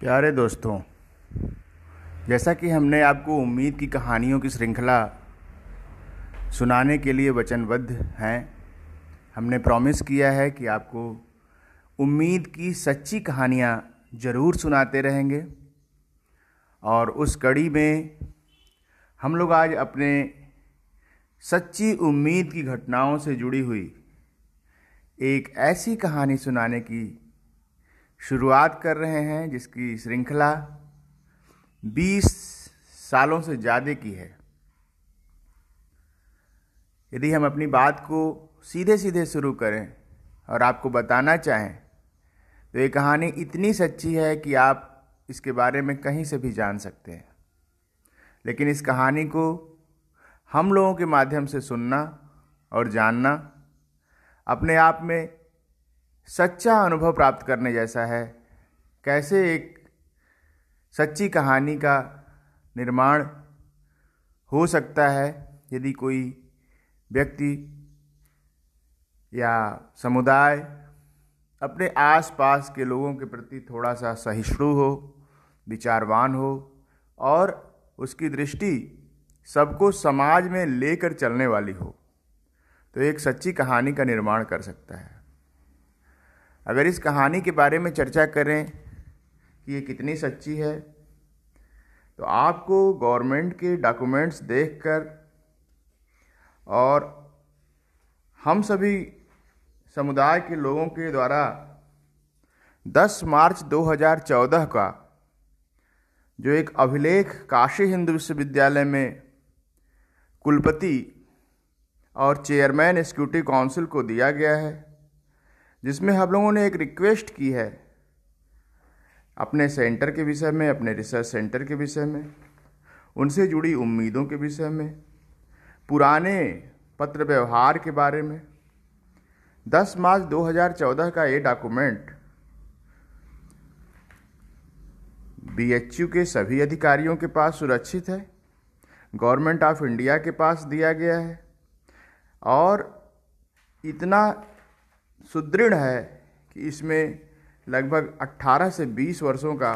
प्यारे दोस्तों, जैसा कि हमने आपको उम्मीद की कहानियों की श्रृंखला सुनाने के लिए वचनबद्ध हैं, हमने प्रॉमिस किया है कि आपको उम्मीद की सच्ची कहानियाँ ज़रूर सुनाते रहेंगे और उस कड़ी में हम लोग आज अपने सच्ची उम्मीद की घटनाओं से जुड़ी हुई एक ऐसी कहानी सुनाने की शुरुआत कर रहे हैं, जिसकी श्रृंखला 20 सालों से ज़्यादा की है। यदि हम अपनी बात को सीधे सीधे शुरू करें और आपको बताना चाहें तो ये कहानी इतनी सच्ची है कि आप इसके बारे में कहीं से भी जान सकते हैं। लेकिन इस कहानी को हम लोगों के माध्यम से सुनना और जानना अपने आप में सच्चा अनुभव प्राप्त करने जैसा है। कैसे एक सच्ची कहानी का निर्माण हो सकता है, यदि कोई व्यक्ति या समुदाय अपने आसपास के लोगों के प्रति थोड़ा सा सहिष्णु हो, विचारवान हो और उसकी दृष्टि सबको समाज में लेकर चलने वाली हो तो एक सच्ची कहानी का निर्माण कर सकता है। अगर इस कहानी के बारे में चर्चा करें कि ये कितनी सच्ची है तो आपको गवर्नमेंट के डॉक्यूमेंट्स देखकर और हम सभी समुदाय के लोगों के द्वारा 10 मार्च 2014 का जो एक अभिलेख काशी हिंदू विश्वविद्यालय में कुलपति और चेयरमैन एक्सिक्यूटिव काउंसिल को दिया गया है। जिसमें हम लोगों ने एक रिक्वेस्ट की है। अपने सेंटर के विषय में, अपने रिसर्च सेंटर के विषय में, उनसे जुड़ी उम्मीदों के विषय में, पुराने पत्र व्यवहार के बारे में। 10 मार्च 2014 का ये डॉक्यूमेंट बीएचयू के सभी अधिकारियों के पास सुरक्षित है। गवर्नमेंट ऑफ़ इंडिया के पास दिया गया है। और इतना सुदृढ़ है कि इसमें लगभग 18 से 20 वर्षों का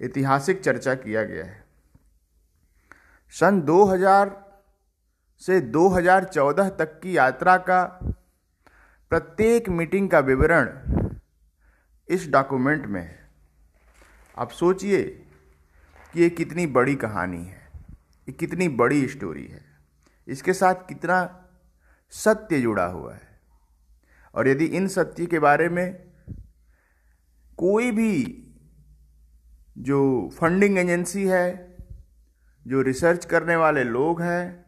ऐतिहासिक चर्चा किया गया है। सन 2000 से 2014 तक की यात्रा का प्रत्येक मीटिंग का विवरण इस डॉक्यूमेंट में है। आप सोचिए कि ये कितनी बड़ी कहानी है, ये कितनी बड़ी स्टोरी है, इसके साथ कितना सत्य जुड़ा हुआ है। और यदि इन सत्य के बारे में कोई भी जो फंडिंग एजेंसी है, जो रिसर्च करने वाले लोग हैं,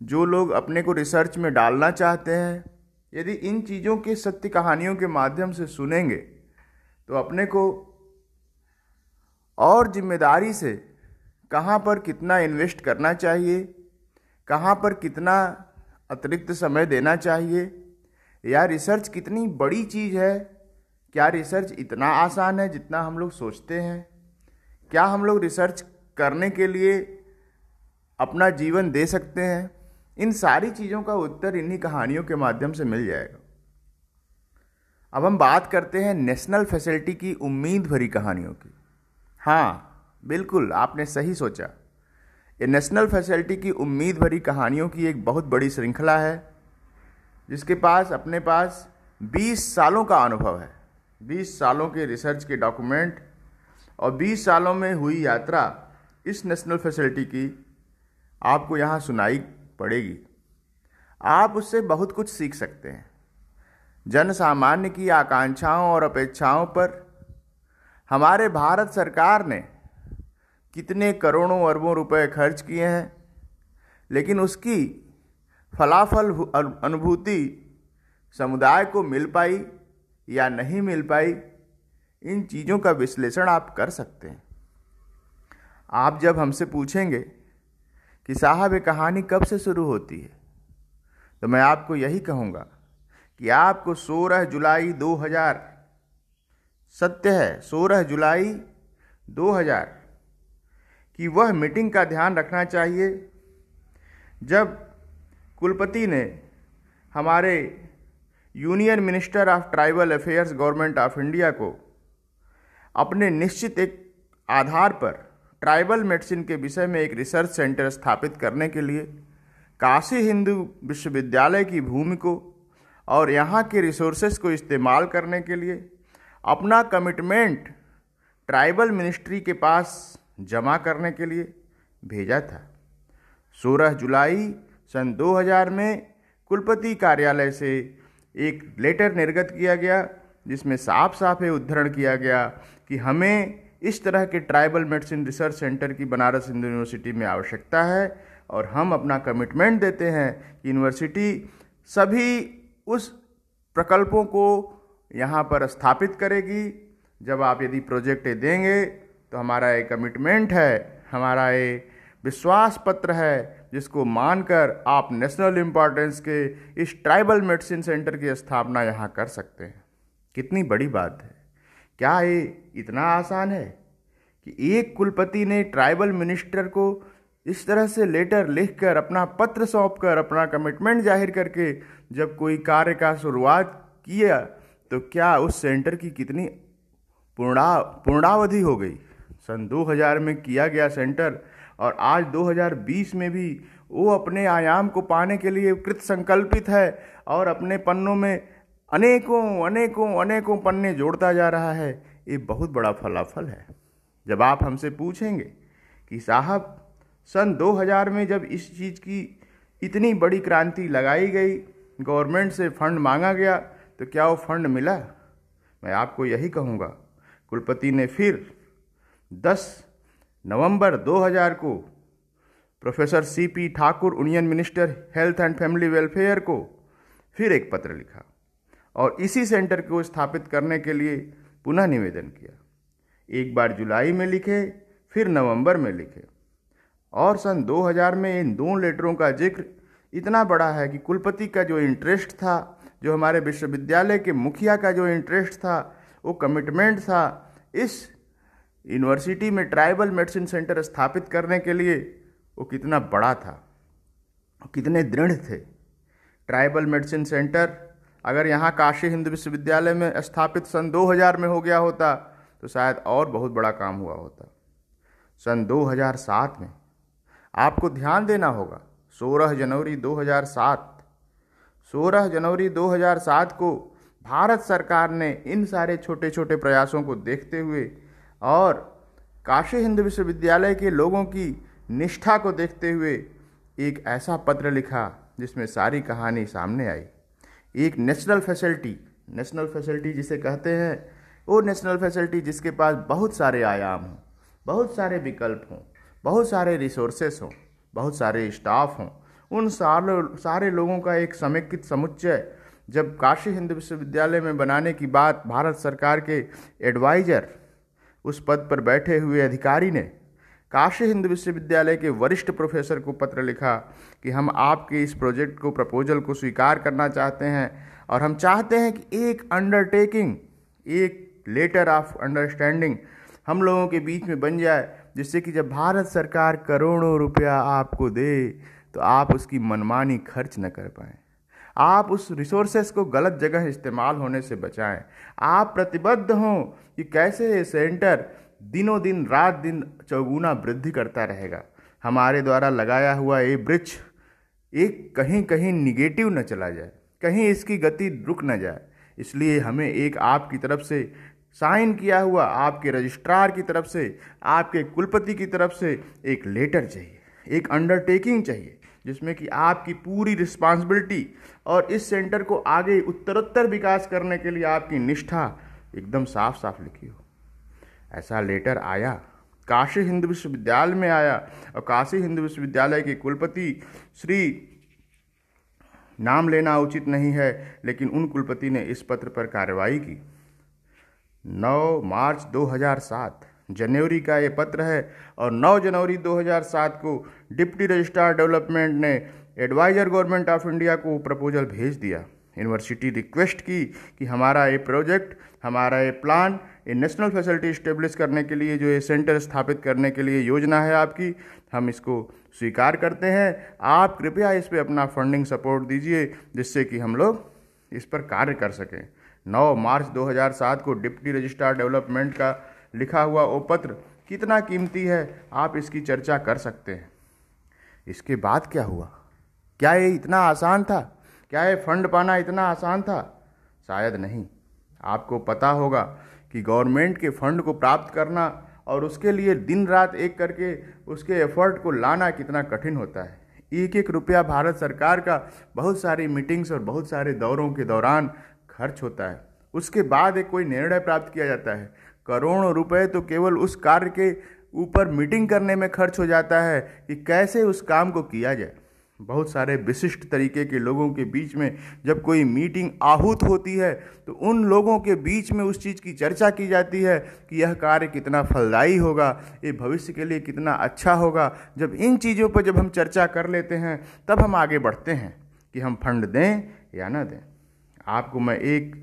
जो लोग अपने को रिसर्च में डालना चाहते हैं, यदि इन चीज़ों के सत्य कहानियों के माध्यम से सुनेंगे तो अपने को और ज़िम्मेदारी से कहाँ पर कितना इन्वेस्ट करना चाहिए, कहाँ पर कितना अतिरिक्त समय देना चाहिए या रिसर्च कितनी बड़ी चीज़ है। क्या रिसर्च इतना आसान है जितना हम लोग सोचते हैं? क्या हम लोग रिसर्च करने के लिए अपना जीवन दे सकते हैं? इन सारी चीज़ों का उत्तर इन्हीं कहानियों के माध्यम से मिल जाएगा। अब हम बात करते हैं नेशनल फैसिलिटी की उम्मीद भरी कहानियों की। हाँ बिल्कुल, आपने सही सोचा। ये नेशनल फैसिलिटी की उम्मीद भरी कहानियों की एक बहुत बड़ी श्रृंखला है। जिसके पास, अपने पास 20 सालों का अनुभव है। 20 सालों के रिसर्च के डॉक्यूमेंट और 20 सालों में हुई यात्रा इस नेशनल फैसिलिटी की आपको यहाँ सुनाई पड़ेगी। आप उससे बहुत कुछ सीख सकते हैं। जन सामान्य की आकांक्षाओं और अपेक्षाओं पर हमारे भारत सरकार ने कितने करोड़ों अरबों रुपए खर्च किए हैं, लेकिन उसकी फलाफल अनुभूति समुदाय को मिल पाई या नहीं मिल पाई, इन चीज़ों का विश्लेषण आप कर सकते हैं। आप जब हमसे पूछेंगे कि साहब, ये कहानी कब से शुरू होती है तो मैं आपको यही कहूँगा कि आपको 16 जुलाई 2000 सत्य है 16 जुलाई 2000 की वह मीटिंग का ध्यान रखना चाहिए जब कुलपति ने हमारे union minister of tribal affairs government of India को अपने निश्चित एक आधार पर ट्राइबल मेडिसिन के विषय में एक रिसर्च सेंटर स्थापित करने के लिए काशी हिंदू विश्वविद्यालय की भूमि को और यहाँ के रिसोर्सेज को इस्तेमाल करने के लिए अपना कमिटमेंट ट्राइबल मिनिस्ट्री के पास जमा करने के लिए भेजा था। 16 जुलाई सन 2000 में कुलपति कार्यालय से एक लेटर निर्गत किया गया, जिसमें साफ़ साफ़ ये उद्धरण किया गया कि हमें इस तरह के ट्राइबल मेडिसिन रिसर्च सेंटर की बनारस हिंदू यूनिवर्सिटी में आवश्यकता है और हम अपना कमिटमेंट देते हैं कि यूनिवर्सिटी सभी उस प्रकल्पों को यहाँ पर स्थापित करेगी। जब आप यदि प्रोजेक्ट देंगे तो हमारा एक कमिटमेंट है, हमारा ये विश्वास पत्र है जिसको मानकर आप नेशनल इम्पॉर्टेंस के इस ट्राइबल मेडिसिन सेंटर की स्थापना यहाँ कर सकते हैं। कितनी बड़ी बात है। क्या ये इतना आसान है कि एक कुलपति ने ट्राइबल मिनिस्टर को इस तरह से लेटर लिखकर अपना पत्र सौंपकर, अपना कमिटमेंट ज़ाहिर करके जब कोई कार्य का शुरुआत किया तो क्या उस सेंटर की कितनी पूर्णा, पूर्णावधि हो गई? सन 2000 में किया गया सेंटर और आज 2020 में भी वो अपने आयाम को पाने के लिए कृत संकल्पित है और अपने पन्नों में अनेकों अनेकों अनेकों पन्ने जोड़ता जा रहा है। ये बहुत बड़ा फलाफल है। जब आप हमसे पूछेंगे कि साहब, सन 2000 में जब इस चीज़ की इतनी बड़ी क्रांति लगाई गई, गवर्नमेंट से फंड मांगा गया तो क्या वो फंड मिला? मैं आपको यही कहूँगा। कुलपति ने फिर 10 नवंबर 2000 को professor C P Thakur, union minister health and family welfare को फिर एक पत्र लिखा और इसी सेंटर को स्थापित करने के लिए पुनः निवेदन किया। एक बार जुलाई में लिखे, फिर नवंबर में लिखे। और सन 2000 में इन दो लेटरों का ज़िक्र इतना बड़ा है कि कुलपति का जो इंटरेस्ट था, जो हमारे विश्वविद्यालय के मुखिया का जो इंटरेस्ट था, वो कमिटमेंट था, इस यूनिवर्सिटी में ट्राइबल मेडिसिन सेंटर स्थापित करने के लिए वो कितना बड़ा था कितने दृढ़ थे। ट्राइबल मेडिसिन सेंटर अगर यहाँ काशी हिंदू विश्वविद्यालय में स्थापित सन 2000 में हो गया होता तो शायद और बहुत बड़ा काम हुआ होता। सन 2007 में आपको ध्यान देना होगा 16 जनवरी 2007 16 जनवरी 2007 को भारत सरकार ने इन सारे छोटे छोटे प्रयासों को देखते हुए और काशी हिंदू विश्वविद्यालय के लोगों की निष्ठा को देखते हुए एक ऐसा पत्र लिखा, जिसमें सारी कहानी सामने आई। एक नेशनल फैसिलिटी नेशनल फैसिलिटी जिसे कहते हैं, वो नेशनल फैसिलिटी जिसके पास बहुत सारे आयाम हों, बहुत सारे विकल्प हों, बहुत सारे रिसोर्सेस हों, बहुत सारे स्टाफ हों, उन सारे सारे लोगों का एक समेकित समुच्चय। जब काशी हिंदू विश्वविद्यालय में बनाने की बात भारत सरकार के एडवाइजर उस पद पर बैठे हुए अधिकारी ने काशी हिंदू विश्वविद्यालय के वरिष्ठ प्रोफेसर को पत्र लिखा कि हम आपके इस प्रोजेक्ट को, प्रपोजल को स्वीकार करना चाहते हैं और हम चाहते हैं कि एक अंडरटेकिंग एक लेटर ऑफ़ अंडरस्टैंडिंग हम लोगों के बीच में बन जाए, जिससे कि जब भारत सरकार करोड़ों रुपया आपको दे तो आप उसकी मनमानी खर्च न कर पाएँ। आप उस रिसोर्सेस को गलत जगह इस्तेमाल होने से बचाएँ। आप प्रतिबद्ध हों कि कैसे ये सेंटर दिनों दिन, रात दिन चौगुना वृद्धि करता रहेगा। हमारे द्वारा लगाया हुआ ये वृक्ष एक कहीं कहीं निगेटिव न चला जाए, कहीं इसकी गति रुक न जाए। इसलिए हमें एक आपकी तरफ़ से, साइन किया हुआ आपके रजिस्ट्रार की तरफ़ से, आपके कुलपति की तरफ़ से एक लेटर चाहिए, एक अंडरटेकिंग चाहिए, जिसमें कि आपकी पूरी रिस्पॉन्सिबिलिटी और इस सेंटर को आगे उत्तरोत्तर विकास करने के लिए आपकी निष्ठा एकदम साफ़ साफ़ लिखी हो। ऐसा लेटर आया, काशी हिंदू विश्वविद्यालय में आया और काशी हिंदू विश्वविद्यालय के कुलपति श्री, नाम लेना उचित नहीं है, लेकिन उन कुलपति ने इस पत्र पर कार्रवाई की। 9 मार्च 2007 जनवरी का ये पत्र है और 9 जनवरी 2007 को डिप्टी रजिस्ट्रार डेवलपमेंट ने एडवाइजर गवर्नमेंट ऑफ़ इंडिया को प्रपोजल भेज दिया। यूनिवर्सिटी रिक्वेस्ट की कि हमारा ये प्रोजेक्ट हमारा ये प्लान ये नेशनल फैसिलिटी इस्टेब्लिश करने के लिए, जो ये सेंटर स्थापित करने के लिए योजना है आपकी, हम इसको स्वीकार करते हैं। आप कृपया इस पर अपना फंडिंग सपोर्ट दीजिए, जिससे कि हम लोग इस पर कार्य कर सकें। 9 मार्च 2007 को डिप्टी रजिस्ट्रार डेवलपमेंट का लिखा हुआ वो पत्र कितना कीमती है, आप इसकी चर्चा कर सकते हैं। इसके बाद क्या हुआ? क्या ये इतना आसान था? क्या ये फंड पाना इतना आसान था? शायद नहीं। आपको पता होगा कि गवर्नमेंट के फंड को प्राप्त करना और उसके लिए दिन रात एक करके उसके एफर्ट को लाना कितना कठिन होता है। एक एक रुपया भारत सरकार का बहुत सारी मीटिंग्स और बहुत सारे दौरों के दौरान खर्च होता है। उसके बाद एक कोई निर्णय प्राप्त किया जाता है। करोड़ों रुपए तो केवल उस कार्य के ऊपर मीटिंग करने में खर्च हो जाता है कि कैसे उस काम को किया जाए। बहुत सारे विशिष्ट तरीके के लोगों के बीच में जब कोई मीटिंग आहूत होती है तो उन लोगों के बीच में उस चीज़ की चर्चा की जाती है कि यह कार्य कितना फलदायी होगा, ये भविष्य के लिए कितना अच्छा होगा। जब इन चीज़ों पर जब हम चर्चा कर लेते हैं, तब हम आगे बढ़ते हैं कि हम फंड दें या ना दें। आपको मैं एक,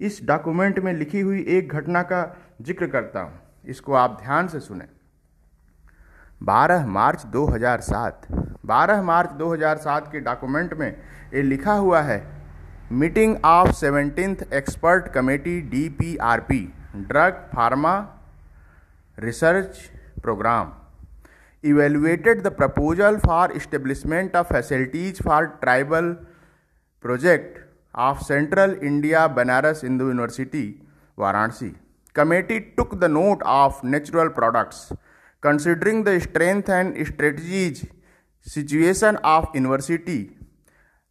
इस डॉक्यूमेंट में लिखी हुई एक घटना का ज़िक्र करता हूँ। इसको आप ध्यान से सुने। 12 मार्च 2007 12 मार्च 2007 के डॉक्यूमेंट में ये लिखा हुआ है, meeting of seventeenth expert committee DPRP drug pharma research programme. Evaluated the proposal for establishment of facilities for tribal project of central India Banaras Hindu University Varanasi. Committee took the note of natural products. Considering the strength and strategies situation of university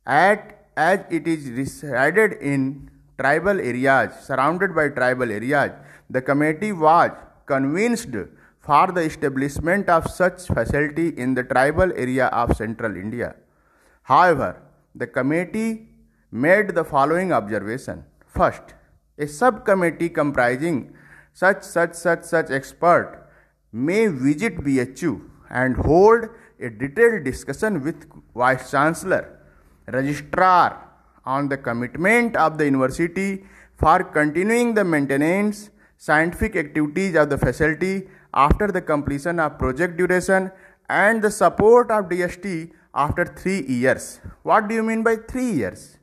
at as it is resided in tribal areas surrounded by tribal areas the committee was convinced for the establishment of such facility in the tribal area of central india. However the committee made the following observation. First a subcommittee comprising such such such such expert may visit BHU and hold a detailed discussion with Vice Chancellor, Registrar on the commitment of the university for continuing the maintenance scientific activities of the facility after the completion of project duration and the support of DST after 3 years. What do you mean by 3 years?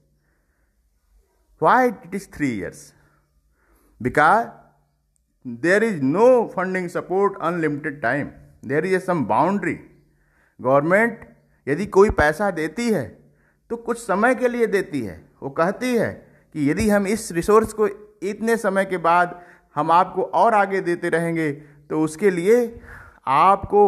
Why it is 3 years? Because there is no funding support, unlimited time. There is some boundary. Government यदि कोई पैसा देती है तो कुछ समय के लिए देती है। वो कहती है कि यदि हम इस रिसोर्स को इतने समय के बाद हम आपको और आगे देते रहेंगे तो उसके लिए आपको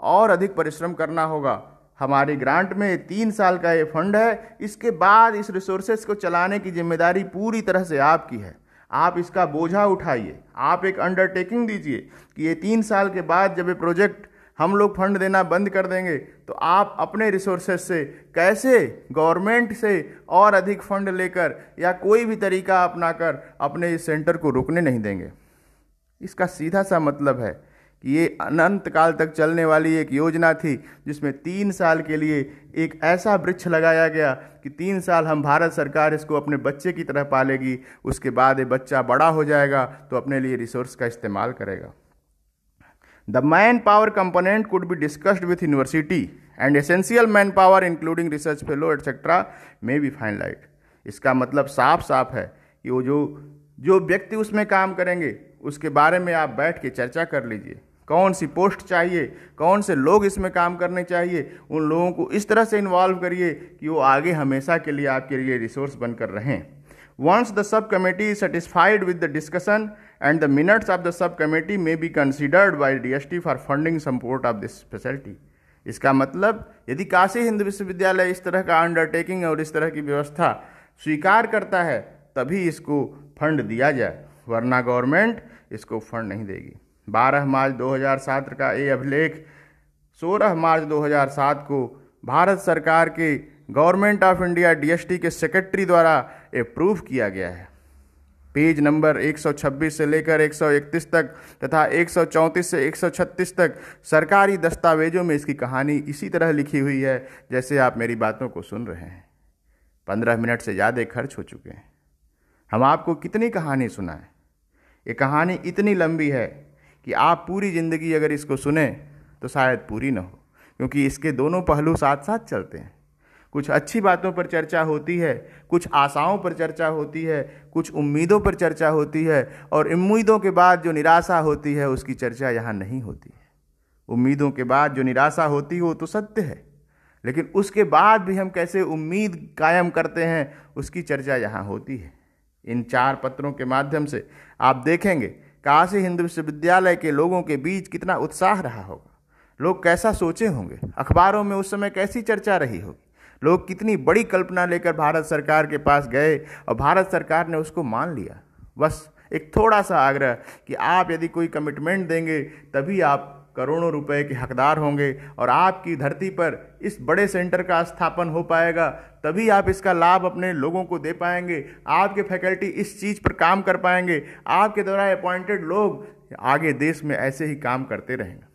और अधिक परिश्रम करना होगा। हमारी ग्रांट में तीन साल का ये फंड है। इसके बाद इस रिसोर्सेज को चलाने की ज़िम्मेदारी पूरी तरह से आपकी है। आप इसका बोझा उठाइए। आप एक अंडरटेकिंग दीजिए कि ये तीन साल के बाद जब ये प्रोजेक्ट हम लोग फंड देना बंद कर देंगे तो आप अपने रिसोर्सेज से कैसे गवर्नमेंट से और अधिक फंड लेकर या कोई भी तरीका अपनाकर अपने इस सेंटर को रुकने नहीं देंगे। इसका सीधा सा मतलब है ये अनंत काल तक चलने वाली एक योजना थी, जिसमें तीन साल के लिए एक ऐसा वृक्ष लगाया गया कि तीन साल हम भारत सरकार इसको अपने बच्चे की तरह पालेगी। उसके बाद ये बच्चा बड़ा हो जाएगा तो अपने लिए रिसोर्स का इस्तेमाल करेगा। The man power component could be discussed with university and essential man power including research fellow etcetera may be fine light इसका मतलब साफ़ साफ़ है कि वो जो जो व्यक्ति उसमें काम करेंगे, उसके बारे में आप बैठ के चर्चा कर लीजिए। कौन सी पोस्ट चाहिए, कौन से लोग इसमें काम करने चाहिए, उन लोगों को इस तरह से इन्वॉल्व करिए कि वो आगे हमेशा के लिए आपके लिए रिसोर्स बनकर रहें। Once the sub committee satisfied with the discussion and the minutes of the sub committee may be considered by D S T for funding support of this facility इसका मतलब यदि काशी हिंदू विश्वविद्यालय इस तरह का अंडरटेकिंग और इस तरह की व्यवस्था स्वीकार करता है, तभी इसको फंड दिया जाए, वरना गवर्नमेंट इसको फंड नहीं देगी। 12 मार्च 2007 का ये अभिलेख 16 मार्च 2007 को भारत सरकार के गवर्नमेंट ऑफ़ इंडिया डीएसटी के सेक्रेटरी द्वारा अप्रूव किया गया है। पेज नंबर 126 से लेकर 131 तक तथा 134 से 136 तक सरकारी दस्तावेजों में इसकी कहानी इसी तरह लिखी हुई है, जैसे आप मेरी बातों को सुन रहे हैं। पंद्रह मिनट से ज़्यादा खर्च हो चुके हैं। हम आपको कितनी कहानी सुनाएँ? ये कहानी इतनी लंबी है कि आप पूरी ज़िंदगी अगर इसको सुने तो शायद पूरी ना हो। क्योंकि इसके दोनों पहलू साथ साथ चलते हैं। कुछ अच्छी बातों पर चर्चा होती है, कुछ आशाओं पर चर्चा होती है, कुछ उम्मीदों पर चर्चा होती है, और उम्मीदों के बाद जो निराशा होती है, उसकी चर्चा यहाँ नहीं होती है। उम्मीदों के बाद जो निराशा होती हो तो सत्य है। लेकिन उसके बाद भी हम कैसे उम्मीद कायम करते हैं, उसकी चर्चा यहाँ होती है। इन चार पत्रों के माध्यम से आप देखेंगे काशी हिंदू विश्वविद्यालय के लोगों के बीच कितना उत्साह रहा होगा? लोग कैसा सोचे होंगे? अखबारों में उस समय कैसी चर्चा रही होगी? लोग कितनी बड़ी कल्पना लेकर भारत सरकार के पास गए और भारत सरकार ने उसको मान लिया? बस एक थोड़ा सा आग्रह कि आप यदि कोई कमिटमेंट देंगे, तभी आप करोड़ों रुपए के हकदार होंगे और आपकी धरती पर इस बड़े सेंटर का स्थापन हो पाएगा, तभी आप इसका लाभ अपने लोगों को दे पाएँगे। आपके फैकल्टी इस चीज़ पर काम कर पाएँगे। आपके द्वारा अपॉइंटेड लोग आगे देश में ऐसे ही काम करते रहेंगे।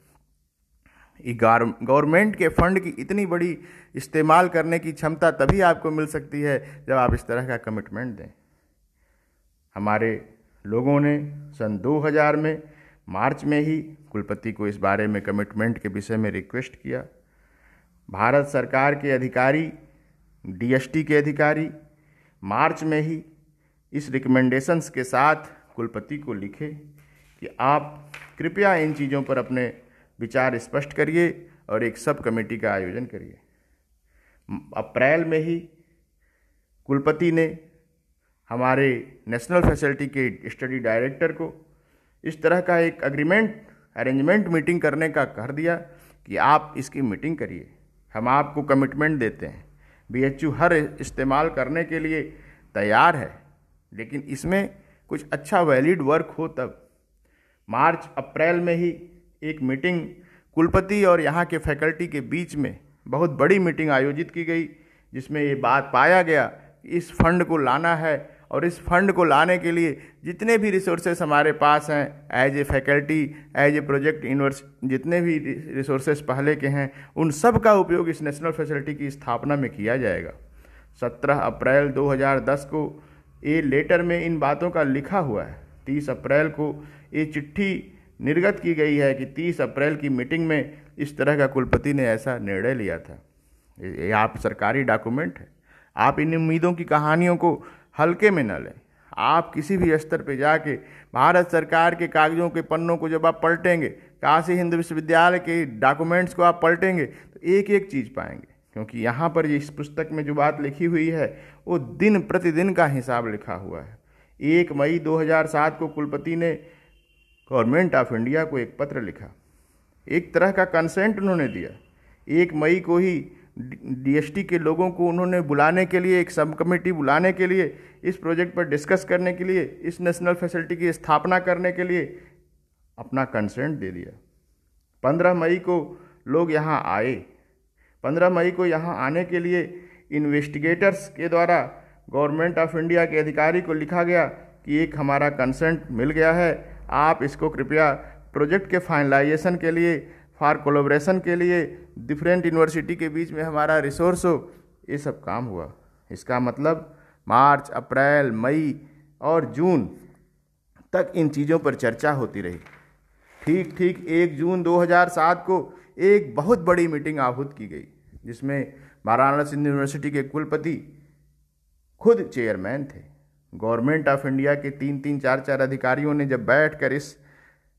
गवर्नमेंट के फंड की इतनी बड़ी इस्तेमाल करने की क्षमता तभी आपको मिल सकती है जब आप इस तरह का कमिटमेंट दें। हमारे लोगों ने सन 2000 में मार्च में ही कुलपति को इस बारे में कमिटमेंट के विषय में रिक्वेस्ट किया। भारत सरकार के अधिकारी डीएसटी के अधिकारी, मार्च में ही इस रिकमेंडेशंस के साथ कुलपति को लिखे कि आप कृपया इन चीज़ों पर अपने विचार स्पष्ट करिए और एक सब कमेटी का आयोजन करिए। अप्रैल में ही कुलपति ने हमारे नेशनल फैसिलिटी के स्टडी डायरेक्टर को इस तरह का एक अग्रीमेंट अरेंजमेंट मीटिंग करने का कर दिया कि आप इसकी मीटिंग करिए। हम आपको कमिटमेंट देते हैं। बीएचयू हर इस्तेमाल करने के लिए तैयार है, लेकिन इसमें कुछ अच्छा वैलिड वर्क हो तब। मार्च, अप्रैल में ही एक मीटिंग कुलपति और यहाँ के फैकल्टी के बीच में बहुत बड़ी मीटिंग आयोजित की गई, जिसमें ये बात पाया गया कि इस फंड को लाना है और इस फंड को लाने के लिए जितने भी रिसोर्सेस हमारे पास हैं as a faculty as a project universe जितने भी रिसोर्सेस पहले के हैं, उन सब का उपयोग इस नेशनल फैसिलिटी की स्थापना में किया जाएगा। 17 अप्रैल 2010 को ये लेटर में इन बातों का लिखा हुआ है। 30 अप्रैल को ये चिट्ठी निर्गत की गई है कि 30 अप्रैल की मीटिंग में इस तरह का कुलपति ने ऐसा निर्णय लिया था। ये आप सरकारी डॉक्यूमेंट है। आप इन उम्मीदों की कहानियों को हल्के में न लें। आप किसी भी स्तर पर जाके भारत सरकार के कागजों के पन्नों को जब आप पलटेंगे, काशी हिंदू विश्वविद्यालय के डॉक्यूमेंट्स को आप पलटेंगे तो एक एक चीज़ पाएँगे। क्योंकि यहाँ पर इस पुस्तक में जो बात लिखी हुई है, वो दिन प्रतिदिन का हिसाब लिखा हुआ है। एक मई 2007 को कुलपति ने गवर्नमेंट ऑफ़ इंडिया को एक पत्र लिखा। एक तरह का कंसेंट उन्होंने दिया। एक मई को ही डीएसटी के लोगों को उन्होंने बुलाने के लिए, एक सब कमेटी बुलाने के लिए, इस प्रोजेक्ट पर डिस्कस करने के लिए, इस नेशनल फैसिलिटी की स्थापना करने के लिए अपना कंसेंट दे दिया। पंद्रह मई को लोग यहाँ आए। पंद्रह मई को यहाँ आने के लिए इन्वेस्टिगेटर्स के द्वारा गवर्नमेंट ऑफ़ इंडिया के अधिकारी को लिखा गया कि एक हमारा कंसेंट मिल गया है। आप इसको कृपया प्रोजेक्ट के फाइनलाइजेशन के लिए, फॉर कोलोब्रेशन के लिए डिफरेंट यूनिवर्सिटी के बीच में हमारा रिसोर्स हो, ये सब काम हुआ। इसका मतलब मार्च, अप्रैल, मई और जून तक इन चीज़ों पर चर्चा होती रही। ठीक ठीक एक जून 2007 को एक बहुत बड़ी मीटिंग आहूत की गई, जिसमें महाराणा वाराणसी यूनिवर्सिटी के कुलपति खुद चेयरमैन थे। गवर्नमेंट ऑफ़ इंडिया के तीन तीन चार चार अधिकारियों ने जब बैठ कर इस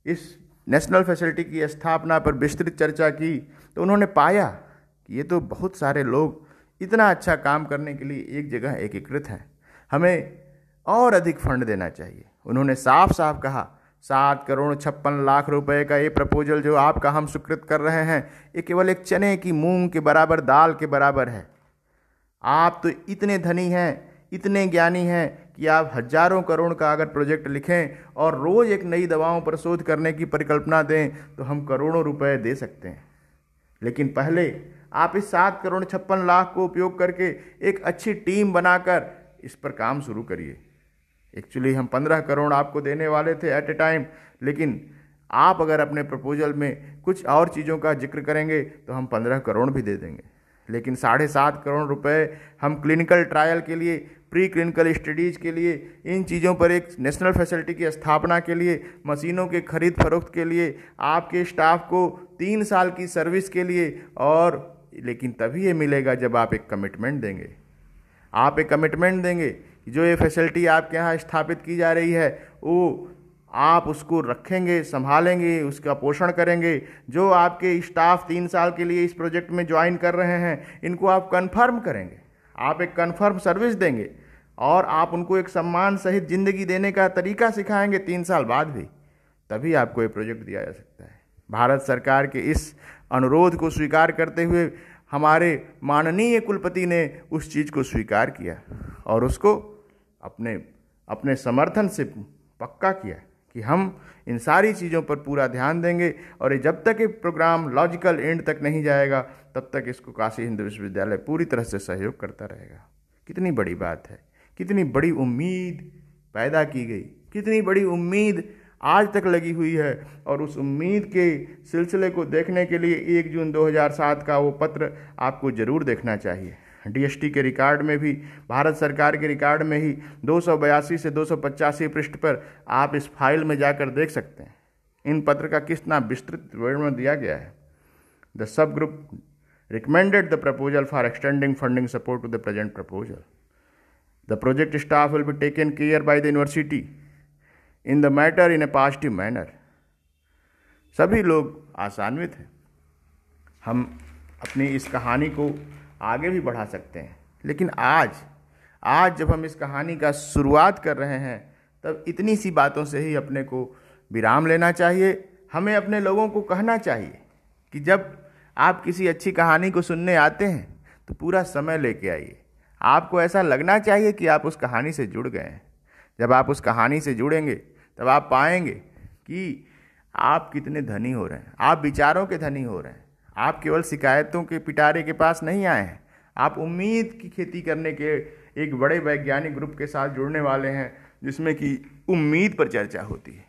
इस नेशनल फैसिलिटी की स्थापना पर विस्तृत चर्चा की तो उन्होंने पाया कि ये तो बहुत सारे लोग इतना अच्छा काम करने के लिए एक जगह एकीकृत हैं। हमें और अधिक फंड देना चाहिए। उन्होंने साफ़ साफ़ कहा, सात करोड़ छप्पन लाख रुपए का ये प्रपोजल जो आपका हम स्वीकृत कर रहे हैं, ये केवल एक चने की मूंग के बराबर, दाल के बराबर है। आप तो इतने धनी हैं, इतने ज्ञानी हैं कि आप हज़ारों करोड़ का अगर प्रोजेक्ट लिखें और रोज़ एक नई दवाओं पर शोध करने की परिकल्पना दें तो हम करोड़ों रुपए दे सकते हैं। लेकिन पहले आप इस सात करोड़ छप्पन लाख को उपयोग करके एक अच्छी टीम बनाकर इस पर काम शुरू करिए। एक्चुअली हम पंद्रह करोड़ आपको देने वाले थे एट ए टाइम लेकिन आप अगर अपने प्रपोजल में कुछ और चीज़ों का ज़िक्र करेंगे तो हम पंद्रह करोड़ भी दे देंगे। लेकिन साढ़े सात करोड़ रुपए हम क्लिनिकल ट्रायल के लिए प्री क्लिनिकल स्टडीज़ के लिए, इन चीज़ों पर एक नेशनल फैसिलिटी की स्थापना के लिए, मशीनों के खरीद फरोख्त के लिए, आपके स्टाफ को तीन साल की सर्विस के लिए, और लेकिन तभी ये मिलेगा जब आप एक कमिटमेंट देंगे। आप एक कमिटमेंट देंगे जो ये फैसिलिटी आपके यहाँ स्थापित की जा रही है, वो आप उसको रखेंगे, संभालेंगे, उसका पोषण करेंगे। जो आपके स्टाफ तीन साल के लिए इस प्रोजेक्ट में ज्वाइन कर रहे हैं, इनको आप कन्फर्म करेंगे। आप एक कन्फर्म सर्विस देंगे और आप उनको एक सम्मान सहित ज़िंदगी देने का तरीका सिखाएँगे तीन साल बाद भी, तभी आपको ये प्रोजेक्ट दिया जा सकता है। भारत सरकार के इस अनुरोध को स्वीकार करते हुए हमारे माननीय कुलपति ने उस चीज़ को स्वीकार किया और उसको अपने अपने समर्थन से पक्का किया। कि हम इन सारी चीज़ों पर पूरा ध्यान देंगे और ये जब तक ये प्रोग्राम लॉजिकल एंड तक नहीं जाएगा, तब तक इसको काशी हिंदू विश्वविद्यालय पूरी तरह से सहयोग करता रहेगा। कितनी बड़ी बात है। कितनी बड़ी उम्मीद पैदा की गई। कितनी बड़ी उम्मीद आज तक लगी हुई है और उस उम्मीद के सिलसिले को देखने के लिए एक जून 2007 का वो पत्र आपको ज़रूर देखना चाहिए। डीएसटी के रिकॉर्ड में भी, भारत सरकार के रिकॉर्ड में ही दो सौ बयासी से दो सौ पचासी पृष्ठ पर आप इस फ़ाइल में जाकर देख सकते हैं। इन पत्र का कितना विस्तृत विवरण दिया गया है? The sub group recommended the proposal for extending funding support to the present proposal the project staff will be taken care by the university in the matter in a positive manner सभी लोग आसान्वित हैं। हम अपनी इस कहानी को आगे भी बढ़ा सकते हैं। लेकिन आज आज जब हम इस कहानी का शुरुआत कर रहे हैं, तब इतनी सी बातों से ही अपने को विराम लेना चाहिए, हमें अपने लोगों को कहना चाहिए कि जब आप किसी अच्छी कहानी को सुनने आते हैं तो पूरा समय लेके आइए। आपको ऐसा लगना चाहिए कि आप उस कहानी से जुड़ गए हैं। जब आप उस कहानी से जुड़ेंगे, तब आप पाएँगे कि आप कितने धनी हो रहे हैं, आप विचारों के धनी हो रहे हैं। आप केवल शिकायतों के पिटारे के पास नहीं आए हैं। आप उम्मीद की खेती करने के एक बड़े वैज्ञानिक ग्रुप के साथ जुड़ने वाले हैं, जिसमें कि उम्मीद पर चर्चा होती है।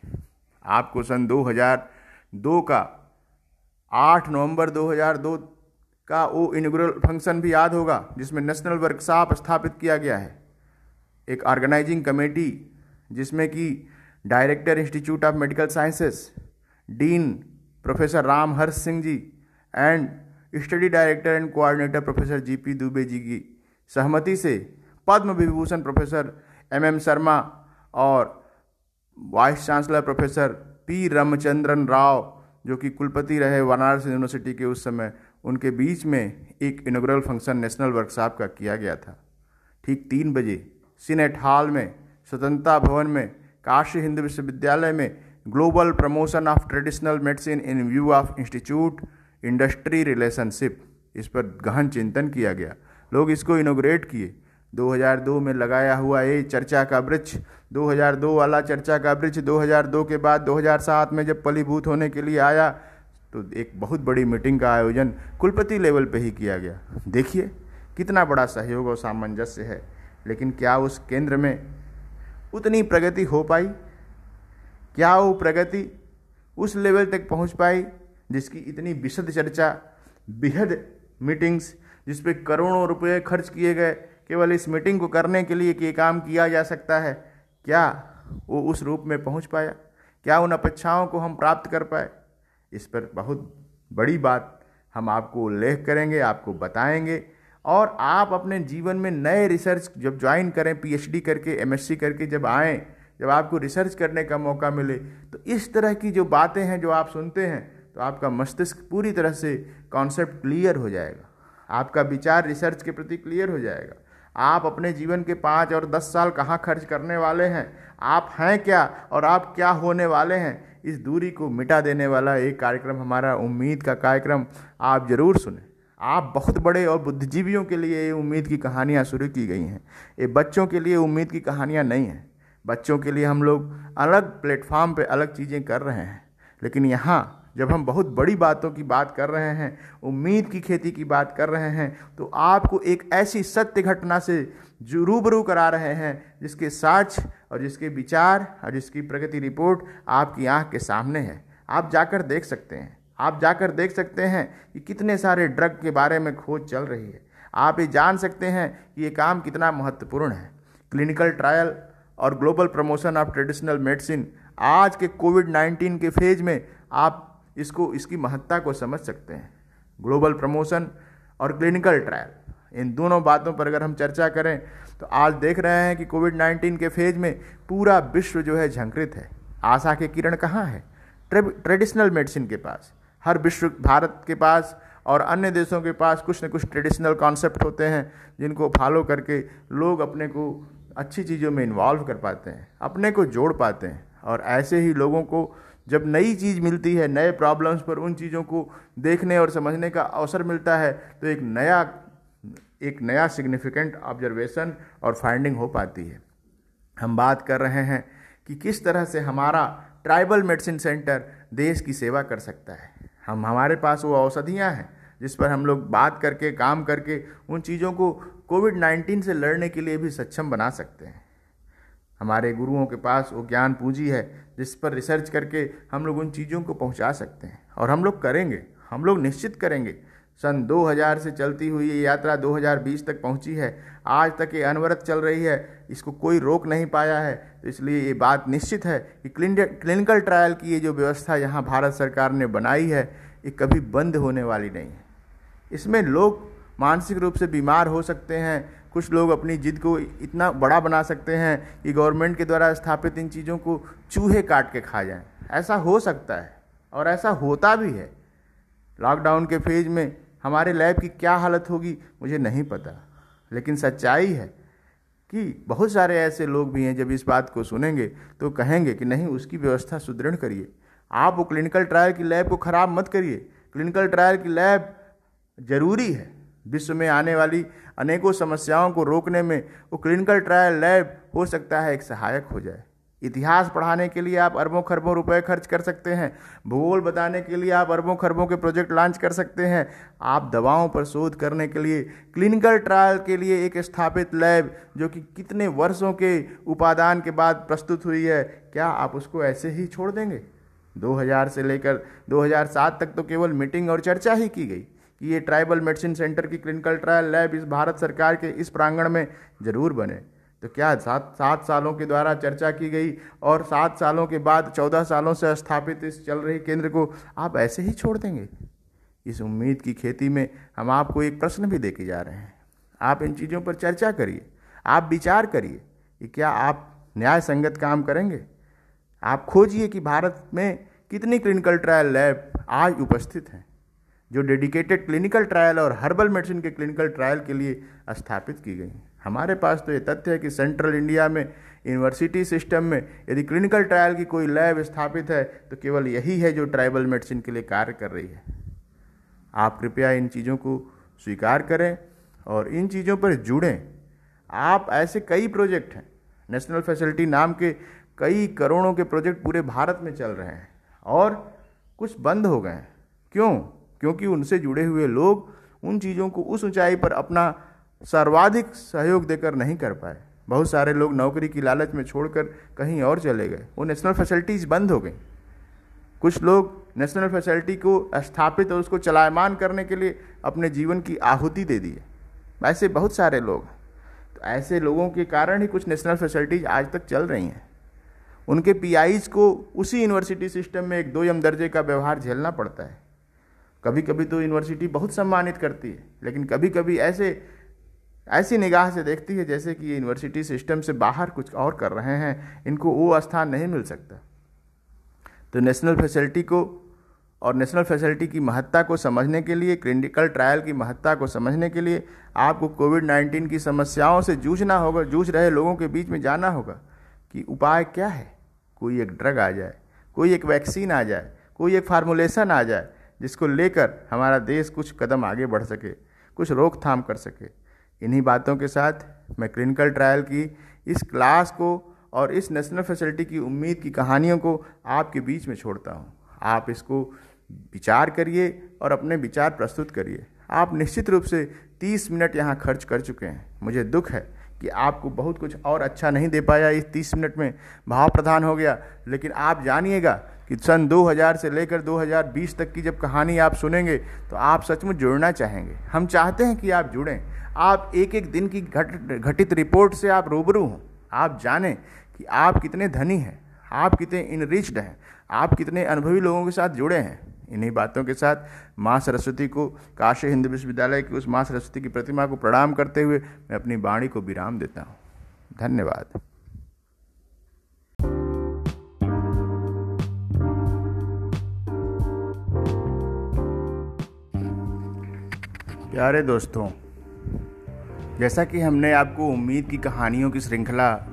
आपको सन 2002 का 8 नवंबर 2002 का वो इनग्रल फ़ंक्शन भी याद होगा, जिसमें नेशनल वर्कशॉप स्थापित किया गया है। एक ऑर्गेनाइजिंग कमेटी जिसमें कि director institute of medical sciences dean professor Ram Harsh Singh ji and study director and coordinator professor G P Dubey ji की सहमति से Padma Vibhushan professor M M Sharma और vice chancellor professor P Ramachandran Rao, जो कि कुलपति रहे Varanasi university के उस समय, उनके बीच में एक इनोग्रल फ़ंक्शन नेशनल वर्कशॉप का किया गया था। ठीक तीन बजे सीनेट हॉल में, स्वतंत्रता भवन में, काशी हिंदू विश्वविद्यालय में global promotion of traditional medicine in view of institute industry relationship, इस पर गहन चिंतन किया गया। लोग इसको इनोग्रेट किए। 2002 में लगाया हुआ ये चर्चा का वृक्ष 2002 वाला चर्चा का वृक्ष 2002 के बाद 2007 में जब फलीभूत होने के लिए आया तो एक बहुत बड़ी मीटिंग का आयोजन कुलपति लेवल पे ही किया गया। देखिए, कितना बड़ा सहयोग और सामंजस्य है, लेकिन क्या उस केंद्र में उतनी प्रगति हो पाई? क्या वो प्रगति उस लेवल तक पहुँच पाई? जिसकी इतनी विशद चर्चा बेहद मीटिंग्स जिस पे करोड़ों रुपए खर्च किए गए, केवल इस मीटिंग को करने के लिए कि ये काम किया जा सकता है, क्या वो उस रूप में पहुँच पाया? क्या उन अपेक्षाओं को हम प्राप्त कर पाए? इस पर बहुत बड़ी बात हम आपको उल्लेख करेंगे, आपको बताएँगे, और आप अपने जीवन में नए रिसर्च जब ज्वाइन करें पीएचडी करके एमएससी करके जब आएँ, जब आपको रिसर्च करने का मौका मिले तो इस तरह की जो बातें हैं, जो आप सुनते हैं तो आपका मस्तिष्क पूरी तरह से कॉन्सेप्ट क्लियर हो जाएगा। आपका विचार रिसर्च के प्रति क्लियर हो जाएगा। आप अपने जीवन के पाँच और दस साल कहाँ खर्च करने वाले हैं? आप हैं क्या और आप क्या होने वाले हैं? इस दूरी को मिटा देने वाला एक कार्यक्रम हमारा उम्मीद का कार्यक्रम, आप ज़रूर सुने। आप बहुत बड़े और बुद्धिजीवियों के लिए ये उम्मीद की कहानियाँ शुरू की गई हैं। ये बच्चों के लिए उम्मीद की कहानियाँ नहीं हैं। बच्चों के लिए हम लोग अलग प्लेटफॉर्म पे अलग चीज़ें कर रहे हैं। लेकिन यहाँ जब हम बहुत बड़ी बातों की बात कर रहे हैं, उम्मीद की खेती की बात कर रहे हैं तो आपको एक ऐसी सत्य घटना से जो, रूबरू करा रहे हैं, जिसके साक्ष और जिसके विचार और जिसकी प्रगति रिपोर्ट आपकी आँख के सामने है। आप जाकर देख सकते हैं। आप जाकर देख सकते हैं कि कितने सारे ड्रग के बारे में खोज चल रही है। आप ये जान सकते हैं कि ये काम कितना महत्वपूर्ण है। क्लिनिकल ट्रायल और global promotion of traditional medicine, आज के कोविड नाइन्टीन के फ़ेज़ में आप इसको, इसकी महत्ता को समझ सकते हैं। ग्लोबल प्रमोशन और क्लिनिकल ट्रायल इन दोनों बातों पर अगर हम चर्चा करें तो आज देख रहे हैं कि कोविड नाइन्टीन के फ़ेज़ में पूरा विश्व जो है झंकृत है। आशा के किरण कहाँ है? ट्रेडिशनल मेडिसिन के पास, हर विश्व, भारत के पास और अन्य देशों के पास कुछ न कुछ ट्रेडिशनल कॉन्सेप्ट होते हैं, जिनको फॉलो करके लोग अपने को अच्छी चीज़ों में इन्वॉल्व कर पाते हैं, अपने को जोड़ पाते हैं और ऐसे ही लोगों को जब नई चीज़ मिलती है, नए प्रॉब्लम्स पर उन चीज़ों को देखने और समझने का अवसर मिलता है तो एक नया एक नया सिग्निफिकेंट ऑब्जर्वेशन और फाइंडिंग हो पाती है। हम बात कर रहे हैं कि किस तरह से हमारा ट्राइबल मेडिसिन सेंटर देश की सेवा कर सकता है। हम, हमारे पास वो औषधियाँ हैं, जिस पर हम लोग बात करके, काम करके उन चीज़ों को कोविड नाइन्टीन से लड़ने के लिए भी सक्षम बना सकते हैं। हमारे गुरुओं के पास वो ज्ञान पूंजी है जिस पर रिसर्च करके हम लोग उन चीज़ों को पहुँचा सकते हैं। और हम लोग करेंगे, हम लोग निश्चित करेंगे। सन 2000 से चलती हुई ये यात्रा 2020 तक पहुँची है। आज तक ये अनवरत चल रही है, इसको कोई रोक नहीं पाया है। तो इसलिए ये बात निश्चित है कि क्लिनिकल ट्रायल की ये जो व्यवस्था यहाँ भारत सरकार ने बनाई है, ये कभी बंद होने वाली नहीं है। इसमें लोग मानसिक रूप से बीमार हो सकते हैं कुछ लोग अपनी जिद को इतना बड़ा बना सकते हैं कि गवर्नमेंट के द्वारा स्थापित इन चीज़ों को चूहे काट के खा जाएँ। ऐसा हो सकता है और ऐसा होता भी है। लॉकडाउन के फ़ेज़ में हमारे लैब की क्या हालत होगी, मुझे नहीं पता। लेकिन सच्चाई है कि बहुत सारे ऐसे लोग भी हैं, जब इस बात को सुनेंगे तो कहेंगे कि नहीं, उसकी व्यवस्था सुदृढ़ करिए। आप वो क्लिनिकल ट्रायल की लैब को ख़राब मत करिए। क्लिनिकल ट्रायल की लैब ज़रूरी है। विश्व में आने वाली अनेकों समस्याओं को रोकने में वो क्लिनिकल ट्रायल लैब हो सकता है, एक सहायक हो जाए। इतिहास पढ़ाने के लिए आप अरबों खरबों रुपए खर्च कर सकते हैं। भूगोल बताने के लिए आप अरबों खरबों के प्रोजेक्ट लॉन्च कर सकते हैं। आप दवाओं पर शोध करने के लिए क्लिनिकल ट्रायल के लिए एक स्थापित लैब जो कि कितने वर्षों के उपादान के बाद प्रस्तुत हुई है, क्या आप उसको ऐसे ही छोड़ देंगे? 2000 से लेकर 2007 तक तो केवल मीटिंग और चर्चा ही की गई। ये ट्राइबल मेडिसिन सेंटर की क्लिनिकल ट्रायल लैब इस भारत सरकार के इस प्रांगण में ज़रूर बने। तो क्या सात सात सालों के द्वारा चर्चा की गई और सात सालों के बाद चौदह सालों से स्थापित इस चल रही केंद्र को आप ऐसे ही छोड़ देंगे? इस उम्मीद की खेती में हम आपको एक प्रश्न भी देके जा रहे हैं। आप इन चीज़ों पर चर्चा करिए, आप विचार करिए कि क्या आप न्याय संगत काम करेंगे? आप खोजिए कि भारत में कितनी क्लिनिकल ट्रायल लैब आज उपस्थित हैं। जो डेडिकेटेड क्लिनिकल ट्रायल और हर्बल मेडिसिन के क्लिनिकल ट्रायल के लिए स्थापित की गई। हमारे पास तो ये तथ्य है कि सेंट्रल इंडिया में यूनिवर्सिटी सिस्टम में यदि क्लिनिकल ट्रायल की कोई लैब स्थापित है तो केवल यही है जो ट्राइबल मेडिसिन के लिए कार्य कर रही है। आप कृपया इन चीज़ों को स्वीकार करें और इन चीज़ों पर जुड़ें। आप ऐसे कई प्रोजेक्ट हैं। नेशनल फैसिलिटी नाम के कई करोड़ों के प्रोजेक्ट पूरे भारत में चल रहे हैं और कुछ बंद हो गए हैं। क्यों? क्योंकि उनसे जुड़े हुए लोग उन चीज़ों को उस ऊंचाई पर अपना सर्वाधिक सहयोग देकर नहीं कर पाए। बहुत सारे लोग नौकरी की लालच में छोड़कर कहीं और चले गए। वो नेशनल फैसिलिटीज़ बंद हो गई। कुछ लोग नेशनल फैसिलिटी को स्थापित और उसको चलायमान करने के लिए अपने जीवन की आहुति दे दिए। ऐसे बहुत सारे लोग तो ऐसे लोगों के कारण ही कुछ नेशनल फैसिलिटीज़ आज तक चल रही हैं। उनके पी को उसी यूनिवर्सिटी सिस्टम में एक दो यम दर्जे का व्यवहार झेलना पड़ता है। कभी कभी तो यूनिवर्सिटी बहुत सम्मानित करती है, लेकिन कभी कभी ऐसे, ऐसी निगाह से देखती है जैसे कि ये यूनिवर्सिटी सिस्टम से बाहर कुछ और कर रहे हैं, इनको वो स्थान नहीं मिल सकता। तो नेशनल फैसिलिटी को और नेशनल फैसिलिटी की महत्ता को समझने के लिए क्लिनिकल ट्रायल की महत्ता को समझने के लिए आपको कोविड नाइन्टीन की समस्याओं से जूझना होगा, जूझ रहे लोगों के बीच में जाना होगा कि उपाय क्या है? कोई एक ड्रग आ जाए, कोई एक वैक्सीन आ जाए, कोई एक फार्मूलेशन आ जाए जिसको लेकर हमारा देश कुछ कदम आगे बढ़ सके, कुछ रोकथाम कर सके। इन्हीं बातों के साथ मैं क्लिनिकल ट्रायल की, इस क्लास को और इस नेशनल फैसिलिटी की उम्मीद की कहानियों को आपके बीच में छोड़ता हूँ। आप इसको विचार करिए और अपने विचार प्रस्तुत करिए। आप निश्चित रूप से 30 मिनट यहाँ खर्च कर चुके हैं। मुझे दुख है कि आपको बहुत कुछ और अच्छा नहीं दे पाया इस 30 मिनट में। भाव प्रधान हो गया, लेकिन आप जानिएगा कि सन 2000 से लेकर 2020 तक की जब कहानी आप सुनेंगे तो आप सचमुच जुड़ना चाहेंगे। हम चाहते हैं कि आप जुड़ें। आप एक एक दिन की घट, घटित रिपोर्ट से आप रूबरू हों। आप जानें कि आप कितने धनी हैं, आप कितने इनरिच्ड हैं, आप कितने अनुभवी लोगों के साथ जुड़े हैं। इन्हीं बातों के साथ माँ सरस्वती को काशी हिंदू विश्वविद्यालय की उस माँ सरस्वती की प्रतिमा को प्रणाम करते हुए मैं अपनी वाणी को विराम देता हूँ। धन्यवाद। प्यारे दोस्तों, जैसा कि हमने आपको उम्मीद की कहानियों की श्रृंखला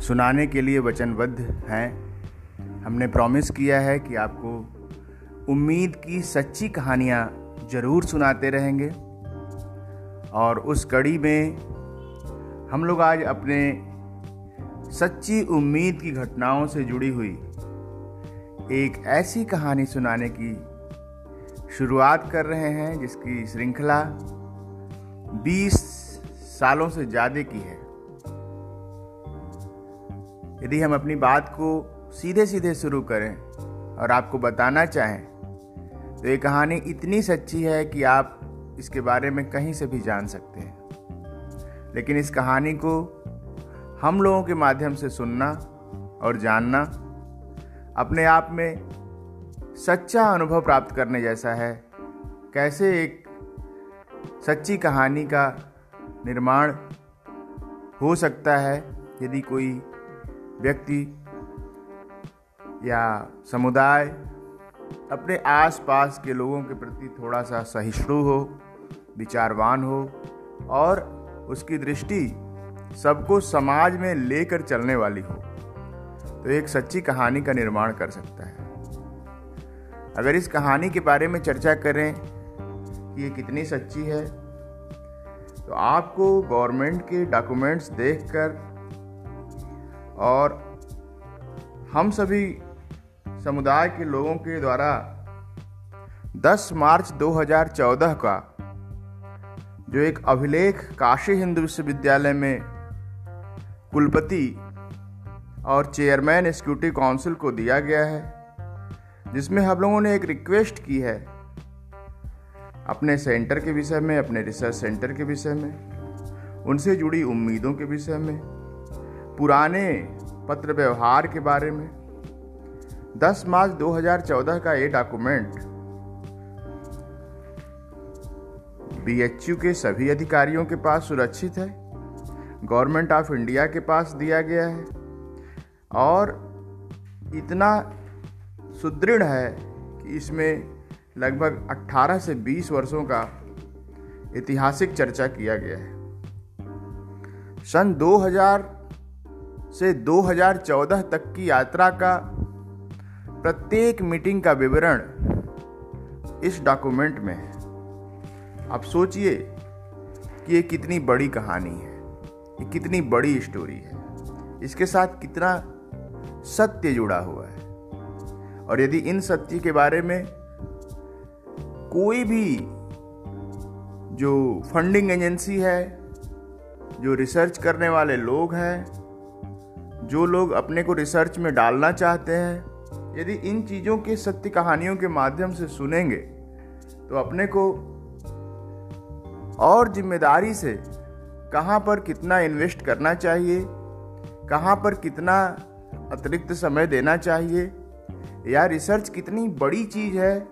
सुनाने के लिए वचनबद्ध हैं, हमने प्रॉमिस किया है कि आपको उम्मीद की सच्ची कहानियाँ ज़रूर सुनाते रहेंगे। और उस कड़ी में हम लोग आज अपने सच्ची उम्मीद की घटनाओं से जुड़ी हुई एक ऐसी कहानी सुनाने की शुरुआत कर रहे हैं, जिसकी श्रृंखला 20 सालों से ज़्यादा की है। यदि हम अपनी बात को सीधे सीधे शुरू करें और आपको बताना चाहें तो ये कहानी इतनी सच्ची है कि आप इसके बारे में कहीं से भी जान सकते हैं। लेकिन इस कहानी को हम लोगों के माध्यम से सुनना और जानना अपने आप में सच्चा अनुभव प्राप्त करने जैसा है। कैसे एक सच्ची कहानी का निर्माण हो सकता है यदि कोई व्यक्ति या समुदाय अपने आसपास के लोगों के प्रति थोड़ा सा सहिष्णु हो, विचारवान हो और उसकी दृष्टि सबको समाज में लेकर चलने वाली हो तो एक सच्ची कहानी का निर्माण कर सकता है। अगर इस कहानी के बारे में चर्चा करें कि ये कितनी सच्ची है तो आपको गवर्नमेंट के डॉक्यूमेंट्स देखकर और हम सभी समुदाय के लोगों के द्वारा 10 मार्च 2014 का जो एक अभिलेख काशी हिंदू विश्वविद्यालय में कुलपति और चेयरमैन एक्सिक्यूटिव काउंसिल को दिया गया है। जिसमें हम लोगों ने एक रिक्वेस्ट की है। अपने सेंटर के विषय में, अपने रिसर्च सेंटर के विषय में, उनसे जुड़ी उम्मीदों के विषय में, पुराने पत्र व्यवहार के बारे में। 10 मार्च 2014 का ये डॉक्यूमेंट बीएचयू के सभी अधिकारियों के पास सुरक्षित है। गवर्नमेंट ऑफ़ इंडिया के पास दिया गया है। और इतना सुदृढ़ है कि इसमें लगभग 18 से 20 वर्षों का ऐतिहासिक चर्चा किया गया है। सन 2000 से 2014 तक की यात्रा का प्रत्येक मीटिंग का विवरण इस डॉक्यूमेंट में है। आप सोचिए कि ये कितनी बड़ी कहानी है, ये कितनी बड़ी स्टोरी है, इसके साथ कितना सत्य जुड़ा हुआ है। और यदि इन सत्य के बारे में कोई भी जो फंडिंग एजेंसी है, जो रिसर्च करने वाले लोग हैं, जो लोग अपने को रिसर्च में डालना चाहते हैं, यदि इन चीज़ों के सत्य कहानियों के माध्यम से सुनेंगे तो अपने को और ज़िम्मेदारी से कहाँ पर कितना इन्वेस्ट करना चाहिए, कहाँ पर कितना अतिरिक्त समय देना चाहिए या रिसर्च कितनी बड़ी चीज़ है?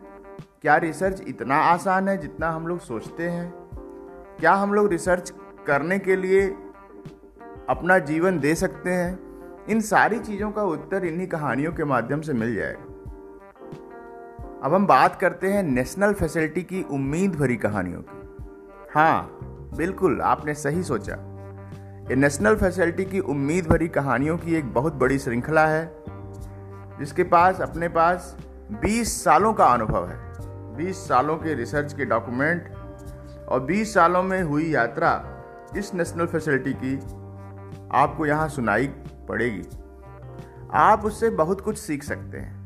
क्या रिसर्च इतना आसान है जितना हम लोग सोचते हैं? क्या हम लोग रिसर्च करने के लिए अपना जीवन दे सकते हैं? इन सारी चीज़ों का उत्तर इन्हीं कहानियों के माध्यम से मिल जाएगा। अब हम बात करते हैं नेशनल फैसिलिटी की उम्मीद भरी कहानियों की। हाँ बिल्कुल, आपने सही सोचा। ये नेशनल फैसिलिटी की उम्मीद भरी कहानियों की एक बहुत बड़ी श्रृंखला है। जिसके पास, अपने पास 20 सालों का अनुभव है। 20 सालों के रिसर्च के डॉक्यूमेंट और 20 सालों में हुई यात्रा इस नेशनल फैसिलिटी की आपको यहाँ सुनाई पड़ेगी। आप उससे बहुत कुछ सीख सकते हैं।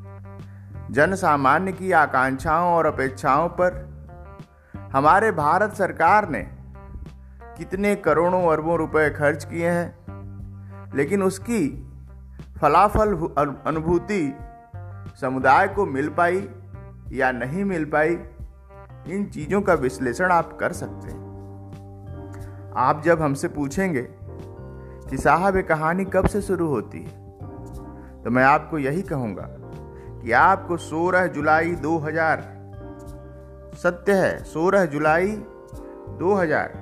जन सामान्य की आकांक्षाओं और अपेक्षाओं पर हमारे भारत सरकार ने कितने करोड़ों अरबों रुपए खर्च किए हैं, लेकिन उसकी फलाफल अनुभूति समुदाय को मिल पाई या नहीं मिल पाई, इन चीज़ों का विश्लेषण आप कर सकते हैं। आप जब हमसे पूछेंगे कि साहब, ये कहानी कब से शुरू होती है? तो मैं आपको यही कहूँगा कि आपको 16 जुलाई 2000 सत्य है 16 जुलाई 2000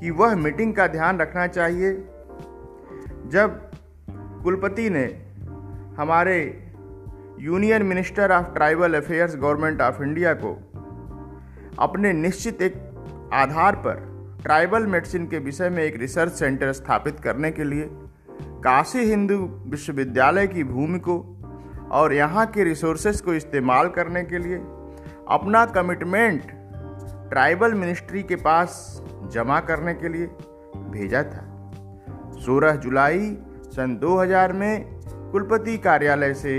की वह मीटिंग का ध्यान रखना चाहिए जब कुलपति ने हमारे union minister of tribal affairs government of India को अपने निश्चित एक आधार पर ट्राइबल मेडिसिन के विषय में एक रिसर्च सेंटर स्थापित करने के लिए काशी हिंदू विश्वविद्यालय की भूमि को और यहाँ के रिसोर्सेज को इस्तेमाल करने के लिए अपना कमिटमेंट ट्राइबल मिनिस्ट्री के पास जमा करने के लिए भेजा था। 16 जुलाई सन 2000 में कुलपति कार्यालय से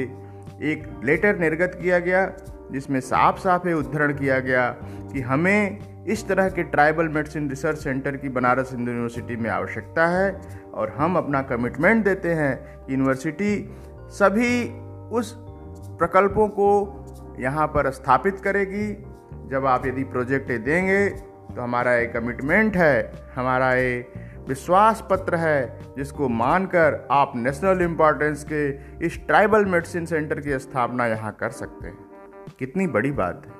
एक लेटर निर्गत किया गया, जिसमें साफ़ साफ़ ये उद्धरण किया गया कि हमें इस तरह के ट्राइबल मेडिसिन रिसर्च सेंटर की बनारस हिंदू यूनिवर्सिटी में आवश्यकता है और हम अपना कमिटमेंट देते हैं कि यूनिवर्सिटी सभी उस प्रकल्पों को यहाँ पर स्थापित करेगी। जब आप यदि प्रोजेक्ट देंगे तो हमारा एक कमिटमेंट है, हमारा ये विश्वास पत्र है, जिसको मानकर आप नेशनल इम्पोर्टेंस के इस ट्राइबल मेडिसिन सेंटर की स्थापना यहाँ कर सकते हैं। कितनी बड़ी बात है।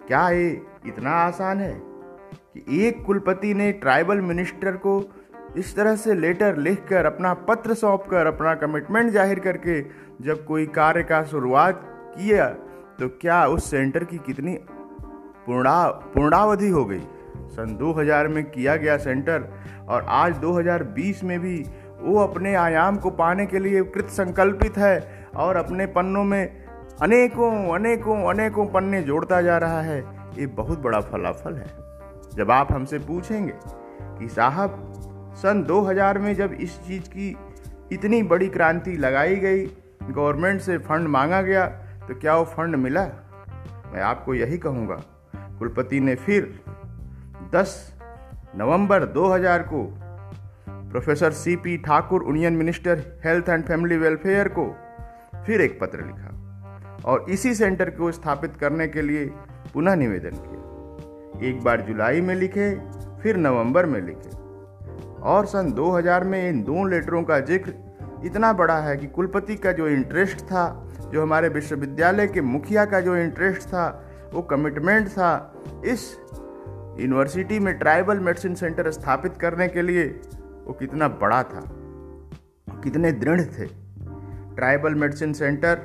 क्या ये इतना आसान है कि एक कुलपति ने ट्राइबल मिनिस्टर को इस तरह से लेटर लिखकर अपना पत्र सौंप कर अपना कमिटमेंट ज़ाहिर करके जब कोई कार्य का शुरुआत किया तो क्या उस सेंटर की कितनी पूर्णा, पूर्णावधि हो गई? सन 2000 में किया गया सेंटर और आज 2020 में भी वो अपने आयाम को पाने के लिए कृत संकल्पित है और अपने पन्नों में अनेकों अनेकों अनेकों पन्ने जोड़ता जा रहा है। ये बहुत बड़ा फलाफल है। जब आप हमसे पूछेंगे कि साहब, सन 2000 में जब इस चीज़ की इतनी बड़ी क्रांति लगाई गई, गवर्नमेंट से फंड मांगा गया तो क्या वो फंड मिला? मैं आपको यही कहूँगा। कुलपति ने फिर 10 नवंबर 2000 को professor C P Thakur union minister health and family welfare को फिर एक पत्र लिखा और इसी सेंटर को स्थापित करने के लिए पुनः निवेदन किया। एक बार जुलाई में लिखे, फिर नवंबर में लिखे। और सन 2000 में इन दो लेटरों का ज़िक्र इतना बड़ा है कि कुलपति का जो इंटरेस्ट था, जो हमारे विश्वविद्यालय के मुखिया का जो इंटरेस्ट था, वो कमिटमेंट था, इस यूनिवर्सिटी में ट्राइबल मेडिसिन सेंटर स्थापित करने के लिए वो कितना बड़ा था कितने दृढ़ थे। ट्राइबल मेडिसिन सेंटर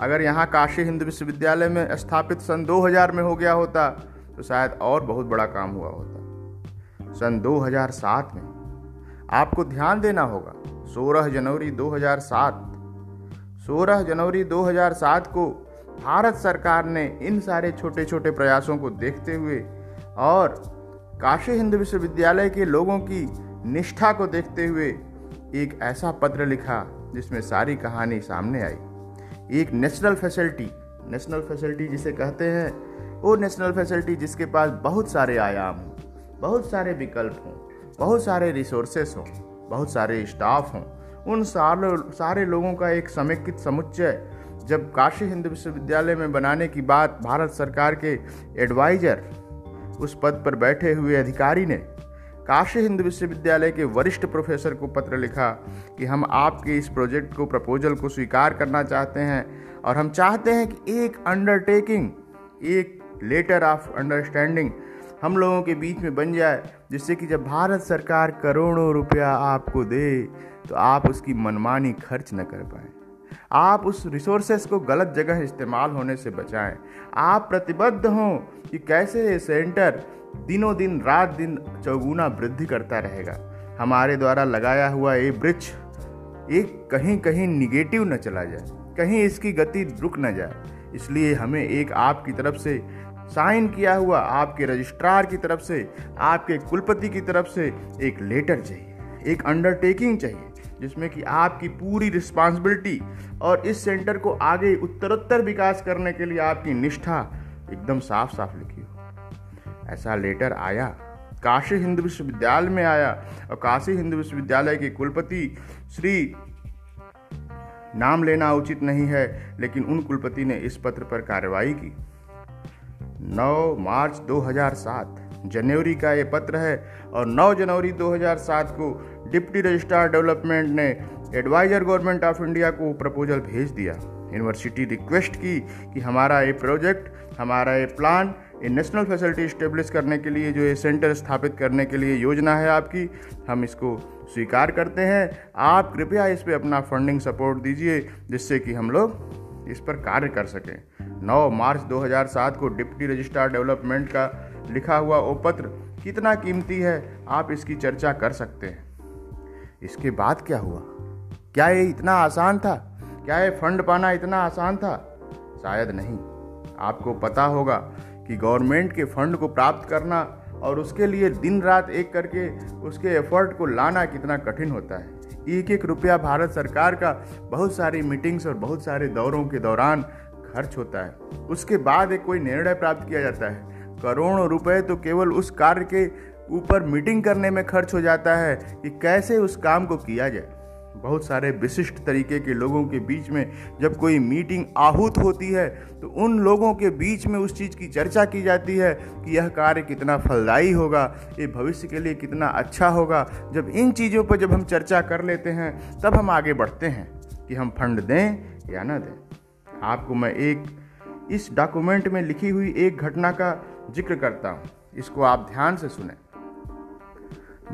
अगर यहाँ काशी हिंदू विश्वविद्यालय में स्थापित सन 2000 में हो गया होता तो शायद और बहुत बड़ा काम हुआ होता। सन 2007 में आपको ध्यान देना होगा 16 जनवरी 2007 16 जनवरी 2007 को भारत सरकार ने इन सारे छोटे छोटे प्रयासों को देखते हुए और काशी हिंदू विश्वविद्यालय के लोगों की निष्ठा को देखते हुए एक ऐसा पत्र लिखा, जिसमें सारी कहानी सामने आई। एक नेशनल फैसिलिटी नेशनल फैसिलिटी जिसे कहते हैं, वो नेशनल फैसिलिटी जिसके पास बहुत सारे आयाम हों, बहुत सारे विकल्प हों, बहुत सारे रिसोर्सेस हों, बहुत सारे स्टाफ हों, उन सारे सारे लोगों का एक समेकित समुच्चय जब काशी हिंदू विश्वविद्यालय में बनाने की बात भारत सरकार के एडवाइजर उस पद पर बैठे हुए अधिकारी ने काशी हिंदू विश्वविद्यालय के वरिष्ठ प्रोफेसर को पत्र लिखा कि हम आपके इस प्रोजेक्ट को, प्रपोजल को स्वीकार करना चाहते हैं और हम चाहते हैं कि एक अंडरटेकिंग एक लेटर ऑफ़ अंडरस्टैंडिंग हम लोगों के बीच में बन जाए, जिससे कि जब भारत सरकार करोड़ों रुपया आपको दे तो आप उसकी मनमानी खर्च न कर पाए। आप उस रिसोर्सेस को गलत जगह इस्तेमाल होने से बचाएँ। आप प्रतिबद्ध हों कि कैसे ये सेंटर दिनों दिन, रात दिन चौगुना वृद्धि करता रहेगा। हमारे द्वारा लगाया हुआ ये वृक्ष एक कहीं कहीं निगेटिव न चला जाए, कहीं इसकी गति रुक न जाए। इसलिए हमें एक आपकी तरफ़ से, साइन किया हुआ आपके रजिस्ट्रार की तरफ़ से, आपके कुलपति की तरफ़ से एक लेटर चाहिए, एक अंडरटेकिंग चाहिए, जिसमें कि आपकी पूरी रिस्पॉन्सिबिलिटी और इस सेंटर को आगे उत्तरोत्तर विकास करने के लिए आपकी निष्ठा एकदम साफ़ साफ़ लिखी हो। ऐसा लेटर आया, काशी हिंदू विश्वविद्यालय में आया और काशी हिंदू विश्वविद्यालय के कुलपति श्री नाम लेना उचित नहीं है, लेकिन उन कुलपति ने इस पत्र पर कार्रवाई की। 9 मार्च 2007 जनवरी का ये पत्र है और 9 जनवरी 2007 को डिप्टी रजिस्ट्रार डेवलपमेंट ने एडवाइजर गवर्नमेंट ऑफ़ इंडिया को प्रपोजल भेज दिया। यूनिवर्सिटी रिक्वेस्ट की कि हमारा ये प्रोजेक्ट हमारा ये प्लान ये नेशनल फैसिलिटी इस्टेब्लिश करने के लिए, जो ये सेंटर स्थापित करने के लिए योजना है आपकी, हम इसको स्वीकार करते हैं। आप कृपया इस पर अपना फंडिंग सपोर्ट दीजिए, जिससे कि हम लोग इस पर कार्य कर सकें। 9 मार्च 2007 को डिप्टी रजिस्ट्रार डेवलपमेंट का लिखा हुआ वो पत्र कितना कीमती है, आप इसकी चर्चा कर सकते हैं। इसके बाद क्या हुआ? क्या ये इतना आसान था? क्या ये फंड पाना इतना आसान था? शायद नहीं। आपको पता होगा कि गवर्नमेंट के फंड को प्राप्त करना और उसके लिए दिन रात एक करके उसके एफर्ट को लाना कितना कठिन होता है। एक एक रुपया भारत सरकार का बहुत सारी मीटिंग्स और बहुत सारे दौरों के दौरान खर्च होता है। उसके बाद एक कोई निर्णय प्राप्त किया जाता है। करोड़ों रुपए तो केवल उस कार्य के ऊपर मीटिंग करने में खर्च हो जाता है कि कैसे उस काम को किया जाए। बहुत सारे विशिष्ट तरीके के लोगों के बीच में जब कोई मीटिंग आहूत होती है तो उन लोगों के बीच में उस चीज़ की चर्चा की जाती है कि यह कार्य कितना फलदायी होगा, ये भविष्य के लिए कितना अच्छा होगा। जब इन चीज़ों पर जब हम चर्चा कर लेते हैं, तब हम आगे बढ़ते हैं कि हम फंड दें या ना दें। आपको मैं एक, इस डॉक्यूमेंट में लिखी हुई एक घटना का ज़िक्र करता हूँ। इसको आप ध्यान से सुने।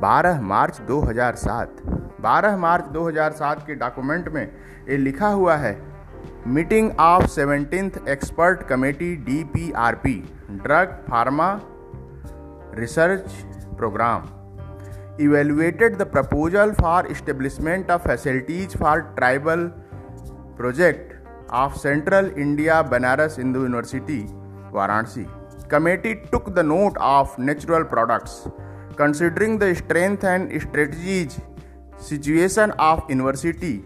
12 मार्च 2007 12 मार्च 2007 के डॉक्यूमेंट में ये लिखा हुआ है meeting of seventeen expert committee D P R P drug pharma research programme evaluated the proposal for establishment of facilities for tribal project of Central India Banaras Hindu University, Varanasi. Committee took the note of natural products, considering the strength and strategies situation of university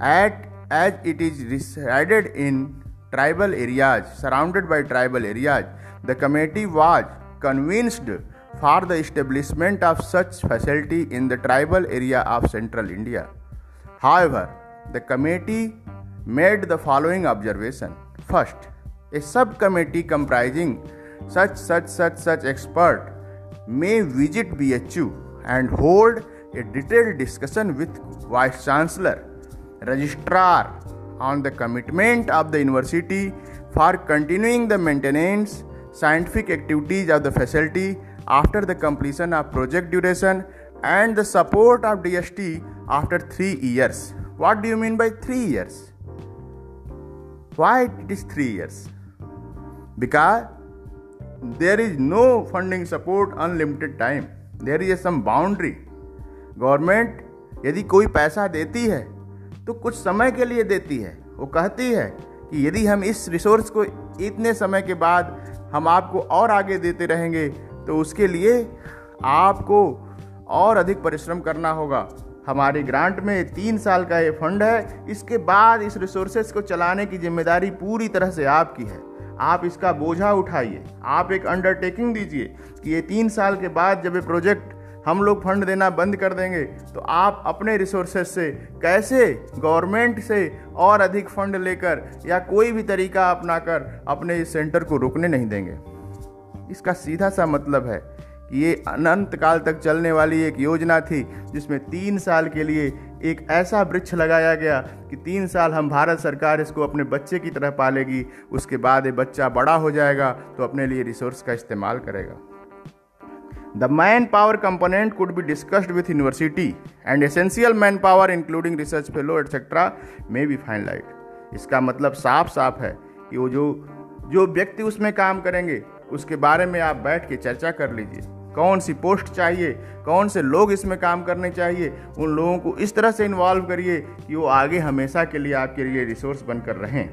at as it is resided in tribal areas surrounded by tribal areas the committee was convinced for the establishment of such facility in the tribal area of central india however the committee made the following observation. First, a subcommittee comprising such such such such expert may visit BHU and hold a detailed discussion with vice chancellor, registrar on the commitment of the university for continuing the maintenance scientific activities of the facility after the completion of project duration and the support of DST after 3 years. What do you mean by 3 years? Why it is three years? Because there is no funding support, unlimited time. Is a some boundary government यदि कोई पैसा देती है तो कुछ समय के लिए देती है। वो कहती है कि यदि हम इस रिसोर्स को इतने समय के बाद हम आपको और आगे देते रहेंगे तो उसके लिए आपको और अधिक परिश्रम करना होगा। हमारे ग्रांट में तीन साल का ये फंड है। इसके बाद इस रिसोर्सेज को चलाने की ज़िम्मेदारी पूरी तरह से आपकी है। आप इसका बोझा उठाइए। आप एक अंडरटेकिंग दीजिए कि ये तीन साल के बाद जब ये प्रोजेक्ट हम लोग फंड देना बंद कर देंगे तो आप अपने रिसोर्सेज से कैसे गवर्नमेंट से और अधिक फंड लेकर या कोई भी तरीका अपनाकर अपने इस सेंटर को रुकने नहीं देंगे। इसका सीधा सा मतलब है कि ये अनंत काल तक चलने वाली एक योजना थी, जिसमें तीन साल के लिए एक ऐसा वृक्ष लगाया गया कि तीन साल हम भारत सरकार इसको अपने बच्चे की तरह पालेगी, उसके बाद ये बच्चा बड़ा हो जाएगा तो अपने लिए रिसोर्स का इस्तेमाल करेगा। The man power component could be discussed with university and essential man power including research fellow etcetera may be fine light इसका मतलब साफ़ साफ़ है कि वो जो जो व्यक्ति उसमें काम करेंगे, उसके बारे में आप बैठ के चर्चा कर लीजिए। कौन सी पोस्ट चाहिए, कौन से लोग इसमें काम करने चाहिए, उन लोगों को इस तरह से इन्वॉल्व करिए कि वो आगे हमेशा के लिए आपके लिए रिसोर्स बनकर रहें।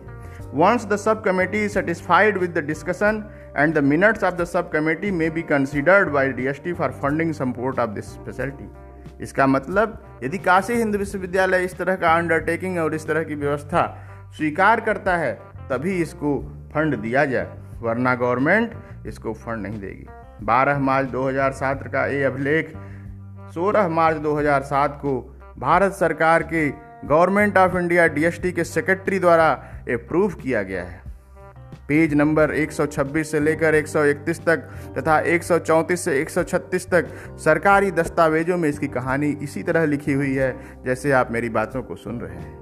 Once the sub committee satisfied with the discussion and the minutes of the sub committee may be considered by D S T for funding support of this speciality इसका मतलब यदि काशी हिंदू विश्वविद्यालय इस तरह का अंडरटेकिंग और इस तरह की व्यवस्था स्वीकार करता है, तभी इसको फंड दिया जाए, वरना गवर्नमेंट इसको फंड नहीं देगी। 12 मार्च 2007 का ये अभिलेख 16 मार्च 2007 को भारत सरकार के गवर्नमेंट ऑफ़ इंडिया डीएसटी के सेक्रेटरी द्वारा अप्रूव किया गया है। पेज नंबर 126 से लेकर 131 तक तथा 134 से 136 तक सरकारी दस्तावेजों में इसकी कहानी इसी तरह लिखी हुई है, जैसे आप मेरी बातों को सुन रहे हैं।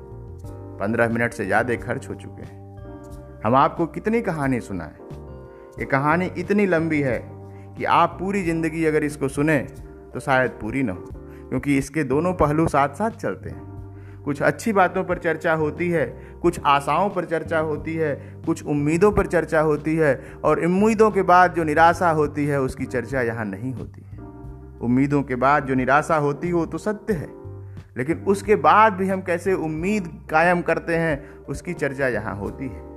पंद्रह मिनट से ज़्यादा खर्च हो चुके हैं। हम आपको कितनी कहानी सुनाएँ? ये कहानी इतनी लंबी है कि आप पूरी ज़िंदगी अगर इसको सुने तो शायद पूरी ना हो। क्योंकि इसके दोनों पहलू साथ साथ चलते हैं। कुछ अच्छी बातों पर चर्चा होती है, कुछ आशाओं पर चर्चा होती है, कुछ उम्मीदों पर चर्चा होती है, और उम्मीदों के बाद जो निराशा होती है, उसकी चर्चा यहाँ नहीं होती है। उम्मीदों के बाद जो निराशा होती हो तो सत्य है। लेकिन उसके बाद भी हम कैसे उम्मीद कायम करते हैं, उसकी चर्चा यहाँ होती है।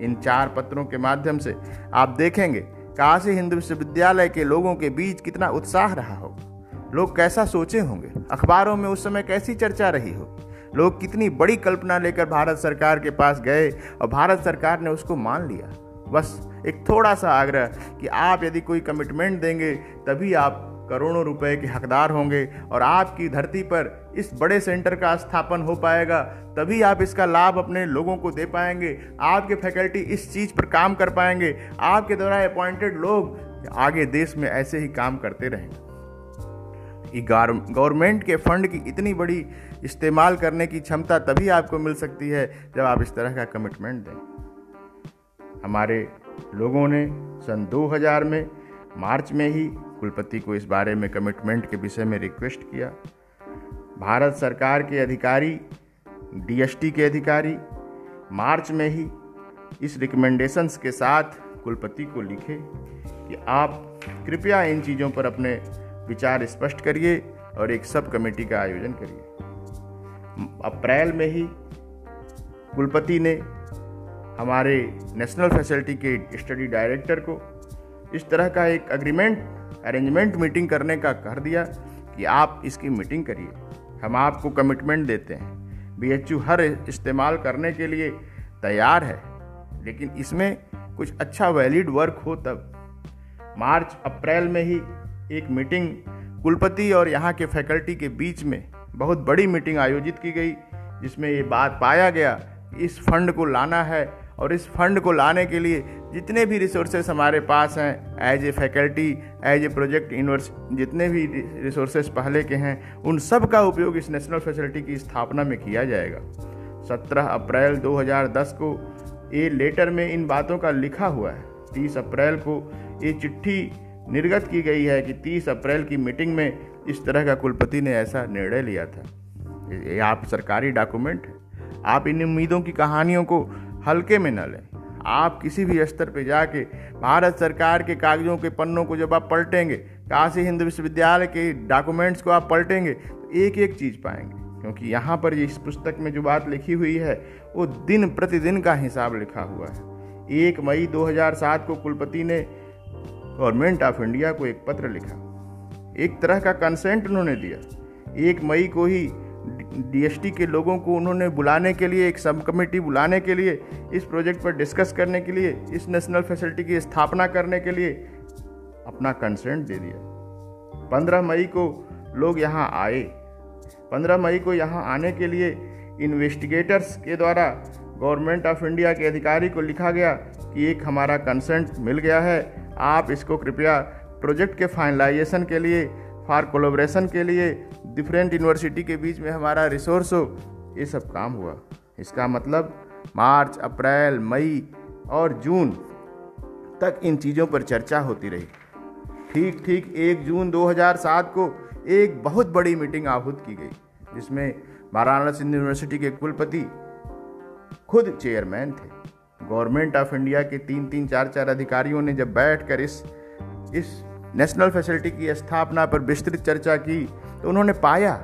इन चार पत्रों के माध्यम से आप देखेंगे काशी हिंदू विश्वविद्यालय के लोगों के बीच कितना उत्साह रहा हो? लोग कैसा सोचे होंगे? अखबारों में उस समय कैसी चर्चा रही हो? लोग कितनी बड़ी कल्पना लेकर भारत सरकार के पास गए और भारत सरकार ने उसको मान लिया? बस एक थोड़ा सा आग्रह कि आप यदि कोई कमिटमेंट देंगे, तभी आप करोड़ों रुपए के हकदार होंगे और आपकी धरती पर इस बड़े सेंटर का स्थापन हो पाएगा, तभी आप इसका लाभ अपने लोगों को दे पाएँगे। आपके फैकल्टी इस चीज़ पर काम कर पाएँगे। आपके द्वारा अपॉइंटेड लोग आगे देश में ऐसे ही काम करते रहेंगे। गवर्नमेंट के फंड की इतनी बड़ी इस्तेमाल करने की क्षमता तभी आपको मिल सकती है जब आप इस तरह का कमिटमेंट दें। हमारे लोगों ने सन 2000 में, मार्च में ही कुलपति को इस बारे में कमिटमेंट के विषय में रिक्वेस्ट किया। भारत सरकार के अधिकारी डीएसटी के अधिकारी, मार्च में ही इस रिकमेंडेशंस के साथ कुलपति को लिखे कि आप कृपया इन चीज़ों पर अपने विचार स्पष्ट करिए और एक सब कमेटी का आयोजन करिए। अप्रैल में ही कुलपति ने हमारे नेशनल फैसिलिटी के स्टडी डायरेक्टर को इस तरह का एक अग्रीमेंट अरेंजमेंट मीटिंग करने का कर दिया कि आप इसकी मीटिंग करिए। हम आपको कमिटमेंट देते हैं। बीएचयू हर इस्तेमाल करने के लिए तैयार है, लेकिन इसमें कुछ अच्छा वैलिड वर्क हो तब। मार्च, अप्रैल में ही एक मीटिंग कुलपति और यहाँ के फैकल्टी के बीच में बहुत बड़ी मीटिंग आयोजित की गई, जिसमें ये बात पाया गया कि इस फंड को लाना है और इस फंड को लाने के लिए जितने भी रिसोर्सेस हमारे पास हैं as a faculty as a project universe जितने भी रिसोर्सेस पहले के हैं, उन सब का उपयोग इस नेशनल फैसिलिटी की स्थापना में किया जाएगा। 17 अप्रैल 2010 को ये लेटर में इन बातों का लिखा हुआ है। 30 अप्रैल को ये चिट्ठी निर्गत की गई है कि 30 अप्रैल की मीटिंग में इस तरह का कुलपति ने ऐसा निर्णय लिया था। ये आप सरकारी डॉक्यूमेंट आप इन उम्मीदों की कहानियों को हल्के में न लें। आप किसी भी स्तर पर जाके भारत सरकार के कागजों के पन्नों को जब आप पलटेंगे, काशी हिंदू विश्वविद्यालय के डॉक्यूमेंट्स को आप पलटेंगे तो एक एक चीज़ पाएँगे। क्योंकि यहाँ पर इस पुस्तक में जो बात लिखी हुई है, वो दिन प्रतिदिन का हिसाब लिखा हुआ है। एक मई 2007 को कुलपति ने गवर्नमेंट ऑफ़ इंडिया को एक पत्र लिखा। एक तरह का कंसेंट उन्होंने दिया। एक मई को ही डीएसटी के लोगों को उन्होंने बुलाने के लिए, एक सब कमेटी बुलाने के लिए, इस प्रोजेक्ट पर डिस्कस करने के लिए, इस नेशनल फैसिलिटी की स्थापना करने के लिए अपना कंसेंट दे दिया। पंद्रह मई को लोग यहाँ आए। पंद्रह मई को यहाँ आने के लिए इन्वेस्टिगेटर्स के द्वारा गवर्नमेंट ऑफ़ इंडिया के अधिकारी को लिखा गया कि एक हमारा कंसेंट मिल गया है। आप इसको कृपया प्रोजेक्ट के फाइनलाइजेशन के लिए फॉर कोलोब्रेशन के लिए डिफरेंट यूनिवर्सिटी के बीच में हमारा रिसोर्स हो, ये सब काम हुआ। इसका मतलब मार्च, अप्रैल, मई और जून तक इन चीज़ों पर चर्चा होती रही। ठीक ठीक एक जून 2007 को एक बहुत बड़ी मीटिंग आहूत की गई, जिसमें वाराणसी यूनिवर्सिटी के कुलपति खुद चेयरमैन थे। गवर्नमेंट ऑफ़ इंडिया के तीन तीन चार चार अधिकारियों ने जब बैठकर इस इस नेशनल फैसिलिटी की स्थापना पर विस्तृत चर्चा की तो उन्होंने पाया,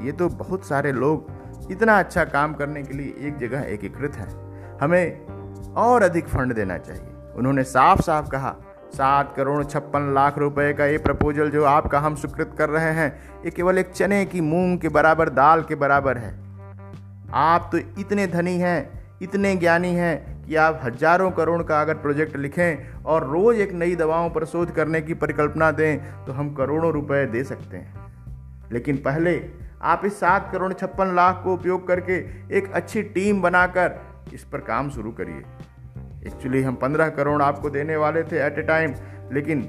ये तो बहुत सारे लोग इतना अच्छा काम करने के लिए एक जगह एकीकृत हैं। हमें और अधिक फंड देना चाहिए। उन्होंने साफ़ साफ़ कहा, सात करोड़ छप्पन लाख रुपए का ये प्रपोजल जो आपका हम स्वीकृत कर रहे हैं, ये केवल एक चने की मूंग के बराबर, दाल के बराबर है। आप तो इतने धनी हैं, इतने ज्ञानी हैं कि आप हज़ारों करोड़ का अगर प्रोजेक्ट लिखें और रोज़ एक नई दवाओं पर शोध करने की परिकल्पना दें तो हम करोड़ों रुपए दे सकते हैं। लेकिन पहले आप इस सात करोड़ छप्पन लाख को उपयोग करके एक अच्छी टीम बनाकर इस पर काम शुरू करिए। एक्चुअली हम पंद्रह करोड़ आपको देने वाले थे एट ए टाइम लेकिन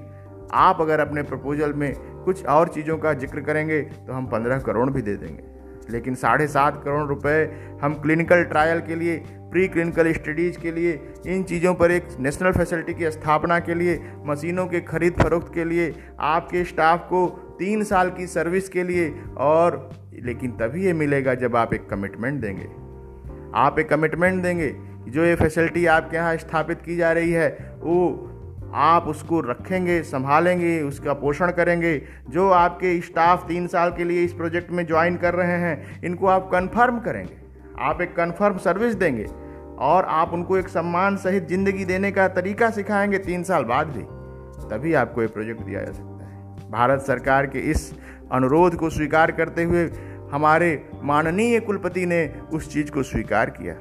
आप अगर अपने प्रपोजल में कुछ और चीज़ों का ज़िक्र करेंगे तो हम पंद्रह करोड़ भी दे देंगे। लेकिन साढ़े सात करोड़ रुपए हम क्लिनिकल ट्रायल के लिए प्री क्लिनिकल स्टडीज़ के लिए, इन चीज़ों पर एक नेशनल फैसिलिटी की स्थापना के लिए, मशीनों के खरीद फरोख्त के लिए, आपके स्टाफ को तीन साल की सर्विस के लिए, और लेकिन तभी ये मिलेगा जब आप एक कमिटमेंट देंगे। आप एक कमिटमेंट देंगे, जो ये फैसिलिटी आपके यहाँ स्थापित की जा रही है, वो आप उसको रखेंगे, संभालेंगे, उसका पोषण करेंगे। जो आपके स्टाफ तीन साल के लिए इस प्रोजेक्ट में ज्वाइन कर रहे हैं, इनको आप कन्फर्म करेंगे। आप एक कन्फर्म सर्विस देंगे। और आप उनको एक सम्मान सहित ज़िंदगी देने का तरीका सिखाएँगे तीन साल बाद भी, तभी आपको ये प्रोजेक्ट दिया जा सकता है। भारत सरकार के इस अनुरोध को स्वीकार करते हुए हमारे माननीय कुलपति ने उस चीज़ को स्वीकार किया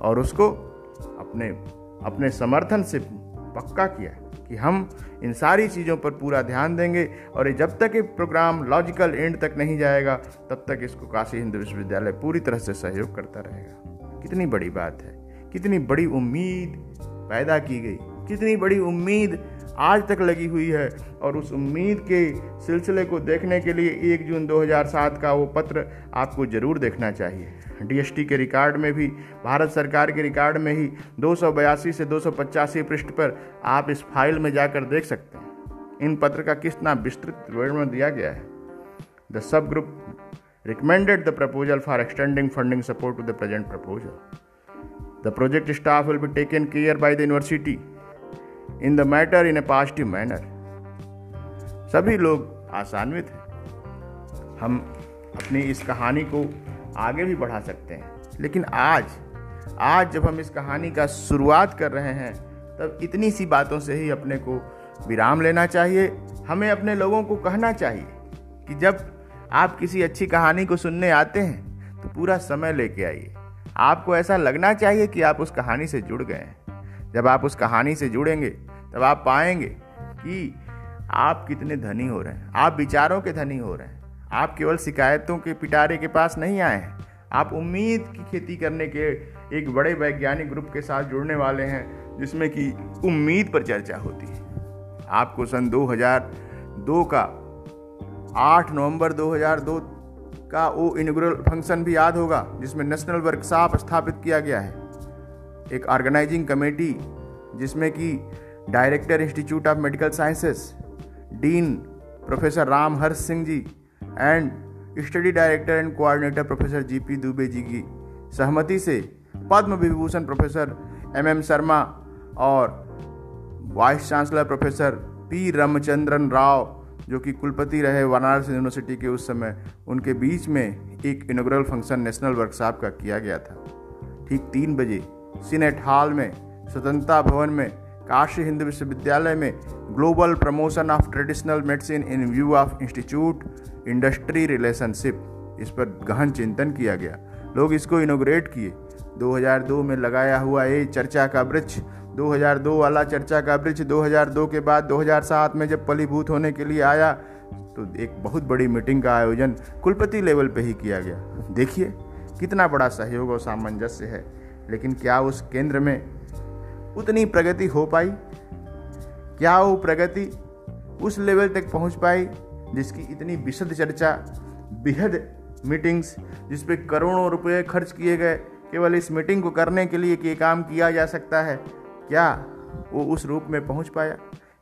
और उसको अपने अपने समर्थन से पक्का किया कि हम इन सारी चीज़ों पर पूरा ध्यान देंगे और ये जब तक ये प्रोग्राम लॉजिकल एंड तक नहीं जाएगा, तब तक इसको काशी हिंदू विश्वविद्यालय पूरी तरह से सहयोग करता रहेगा। कितनी बड़ी बात है। कितनी बड़ी उम्मीद पैदा की गई, कितनी बड़ी उम्मीद आज तक लगी हुई है। और उस उम्मीद के सिलसिले को देखने के लिए एक जून 2007 का वो पत्र आपको ज़रूर देखना चाहिए। डीएसटी के रिकॉर्ड में भी, भारत सरकार के रिकॉर्ड में ही दो सौ बयासी से दो सौ पचासी पृष्ठ पर आप इस फ़ाइल में जाकर देख सकते हैं। इन पत्र का तरह विस्तृत विवरण दिया गया है। The sub group recommended the proposal for extending funding support to the present proposal. The project staff will be taken care by the university in the matter in a positive manner. सभी लोग आसान्वित हैं। हम अपनी इस कहानी को आगे भी बढ़ा सकते हैं। लेकिन आज आज जब हम इस कहानी का शुरुआत कर रहे हैं, तब इतनी सी बातों से ही अपने को विराम लेना चाहिए। हमें अपने लोगों को कहना चाहिए कि जब आप किसी अच्छी कहानी को सुनने आते हैं तो पूरा समय लेके आइए। आपको ऐसा लगना चाहिए कि आप उस कहानी से जुड़ गए हैं। जब आप उस कहानी से जुड़ेंगे, तब आप पाएँगे कि आप कितने धनी हो रहे हैं। आप विचारों के धनी हो रहे हैं। आप केवल शिकायतों के पिटारे के पास नहीं आए हैं। आप उम्मीद की खेती करने के एक बड़े वैज्ञानिक ग्रुप के साथ जुड़ने वाले हैं, जिसमें कि उम्मीद पर चर्चा होती है। आपको सन 2002 का 8 नवंबर 2002 का वो इनग्रल फ़ंक्शन भी याद होगा, जिसमें नेशनल वर्कशॉप स्थापित किया गया है। एक ऑर्गेनाइजिंग कमेटी जिसमें कि director institute of medical sciences dean professor Ram Harsh Singh ji and study director and coordinator professor G P Dubey ji की सहमति से Padma Vibhushan professor M M Sharma और vice chancellor professor P Ramachandran Rao जो कि कुलपति रहे Varanasi university के उस समय, उनके बीच में एक इनोग्रल फ़ंक्शन नेशनल वर्कशॉप का किया गया था। ठीक तीन बजे सीनेट हॉल में, स्वतंत्रता भवन में, काशी हिंदू विश्वविद्यालय में global promotion of traditional medicine in view of institute industry relationship इस पर गहन चिंतन किया गया। लोग इसको इनोग्रेट किए। 2002 में लगाया हुआ ये चर्चा का वृक्ष 2002 वाला चर्चा का वृक्ष 2002 के बाद 2007 में जब फलीभूत होने के लिए आया तो एक बहुत बड़ी मीटिंग का आयोजन कुलपति लेवल पे ही किया गया। देखिए, कितना बड़ा सहयोग और सामंजस्य है, लेकिन क्या उस केंद्र में उतनी प्रगति हो पाई? क्या वो प्रगति उस लेवल तक पहुँच पाई जिसकी इतनी विशद चर्चा बेहद मीटिंग्स जिस पे करोड़ों रुपए खर्च किए गए केवल इस मीटिंग को करने के लिए कि काम किया जा सकता है। क्या वो उस रूप में पहुँच पाया?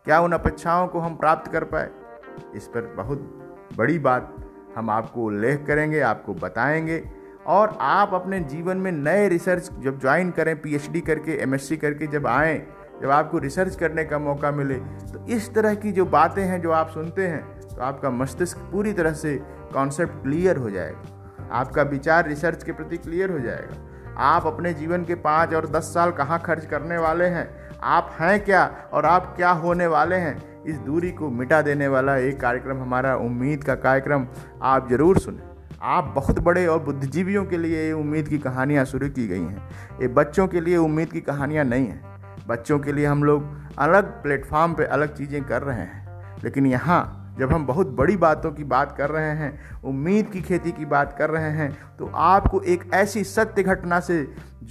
क्या उन अपेक्षाओं को हम प्राप्त कर पाए? इस पर बहुत बड़ी बात हम आपको उल्लेख करेंगे, आपको बताएँगे। और आप अपने जीवन में नए रिसर्च जब ज्वाइन करें, पीएचडी करके, एमएससी करके जब आएँ, जब आपको रिसर्च करने का मौका मिले तो इस तरह की जो बातें हैं, जो आप सुनते हैं तो आपका मस्तिष्क पूरी तरह से कॉन्सेप्ट क्लियर हो जाएगा। आपका विचार रिसर्च के प्रति क्लियर हो जाएगा। आप अपने जीवन के पाँच और दस साल कहाँ खर्च करने वाले हैं? आप हैं क्या और आप क्या होने वाले हैं? इस दूरी को मिटा देने वाला एक कार्यक्रम हमारा उम्मीद का कार्यक्रम। आप ज़रूर सुने। आप बहुत बड़े और बुद्धिजीवियों के लिए ये उम्मीद की कहानियाँ शुरू की गई हैं। ये बच्चों के लिए उम्मीद की कहानियाँ नहीं हैं। बच्चों के लिए हम लोग अलग प्लेटफॉर्म पे अलग चीज़ें कर रहे हैं। लेकिन यहाँ जब हम बहुत बड़ी बातों की बात कर रहे हैं, उम्मीद की खेती की बात कर रहे हैं तो आपको एक ऐसी सत्य घटना से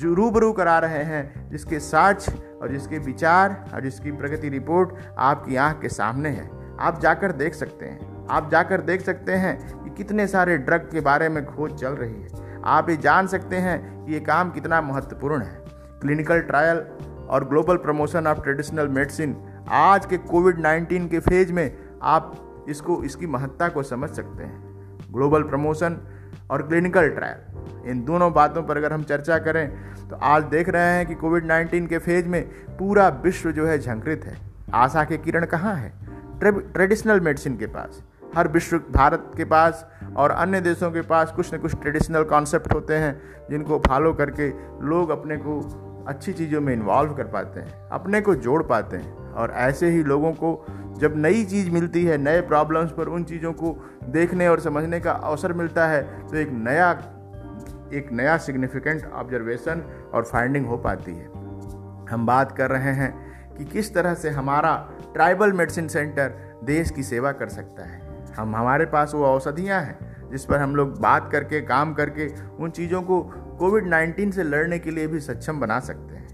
रूबरू करा रहे हैं, जिसके साक्ष और जिसके विचार और जिसकी प्रगति रिपोर्ट आपकी आँख के सामने है। आप जाकर देख सकते हैं। आप जाकर देख सकते हैं कि कितने सारे ड्रग के बारे में खोज चल रही है। आप ये जान सकते हैं कि ये काम कितना महत्वपूर्ण है। क्लिनिकल ट्रायल और global promotion of traditional medicine, आज के कोविड 19 के फ़ेज़ में आप इसको, इसकी महत्ता को समझ सकते हैं। ग्लोबल प्रमोशन और क्लिनिकल ट्रायल इन दोनों बातों पर अगर हम चर्चा करें तो आज देख रहे हैं कि कोविड 19 के फ़ेज़ में पूरा विश्व जो है झंकृत है। आशा के किरण कहाँ है? ट्रेडिशनल मेडिसिन के पास, हर विश्व, भारत के पास और अन्य देशों के पास कुछ न कुछ ट्रेडिशनल कॉन्सेप्ट होते हैं, जिनको फॉलो करके लोग अपने को अच्छी चीज़ों में इन्वॉल्व कर पाते हैं, अपने को जोड़ पाते हैं। और ऐसे ही लोगों को जब नई चीज़ मिलती है, नए प्रॉब्लम्स पर उन चीज़ों को देखने और समझने का अवसर मिलता है तो एक नया एक नया सिग्निफिकेंट ऑब्जर्वेशन और फाइंडिंग हो पाती है। हम बात कर रहे हैं कि किस तरह से हमारा ट्राइबल मेडिसिन सेंटर देश की सेवा कर सकता है। हम, हमारे पास वो औषधियाँ हैं, जिस पर हम लोग बात करके, काम करके उन चीज़ों को कोविड 19 से लड़ने के लिए भी सक्षम बना सकते हैं।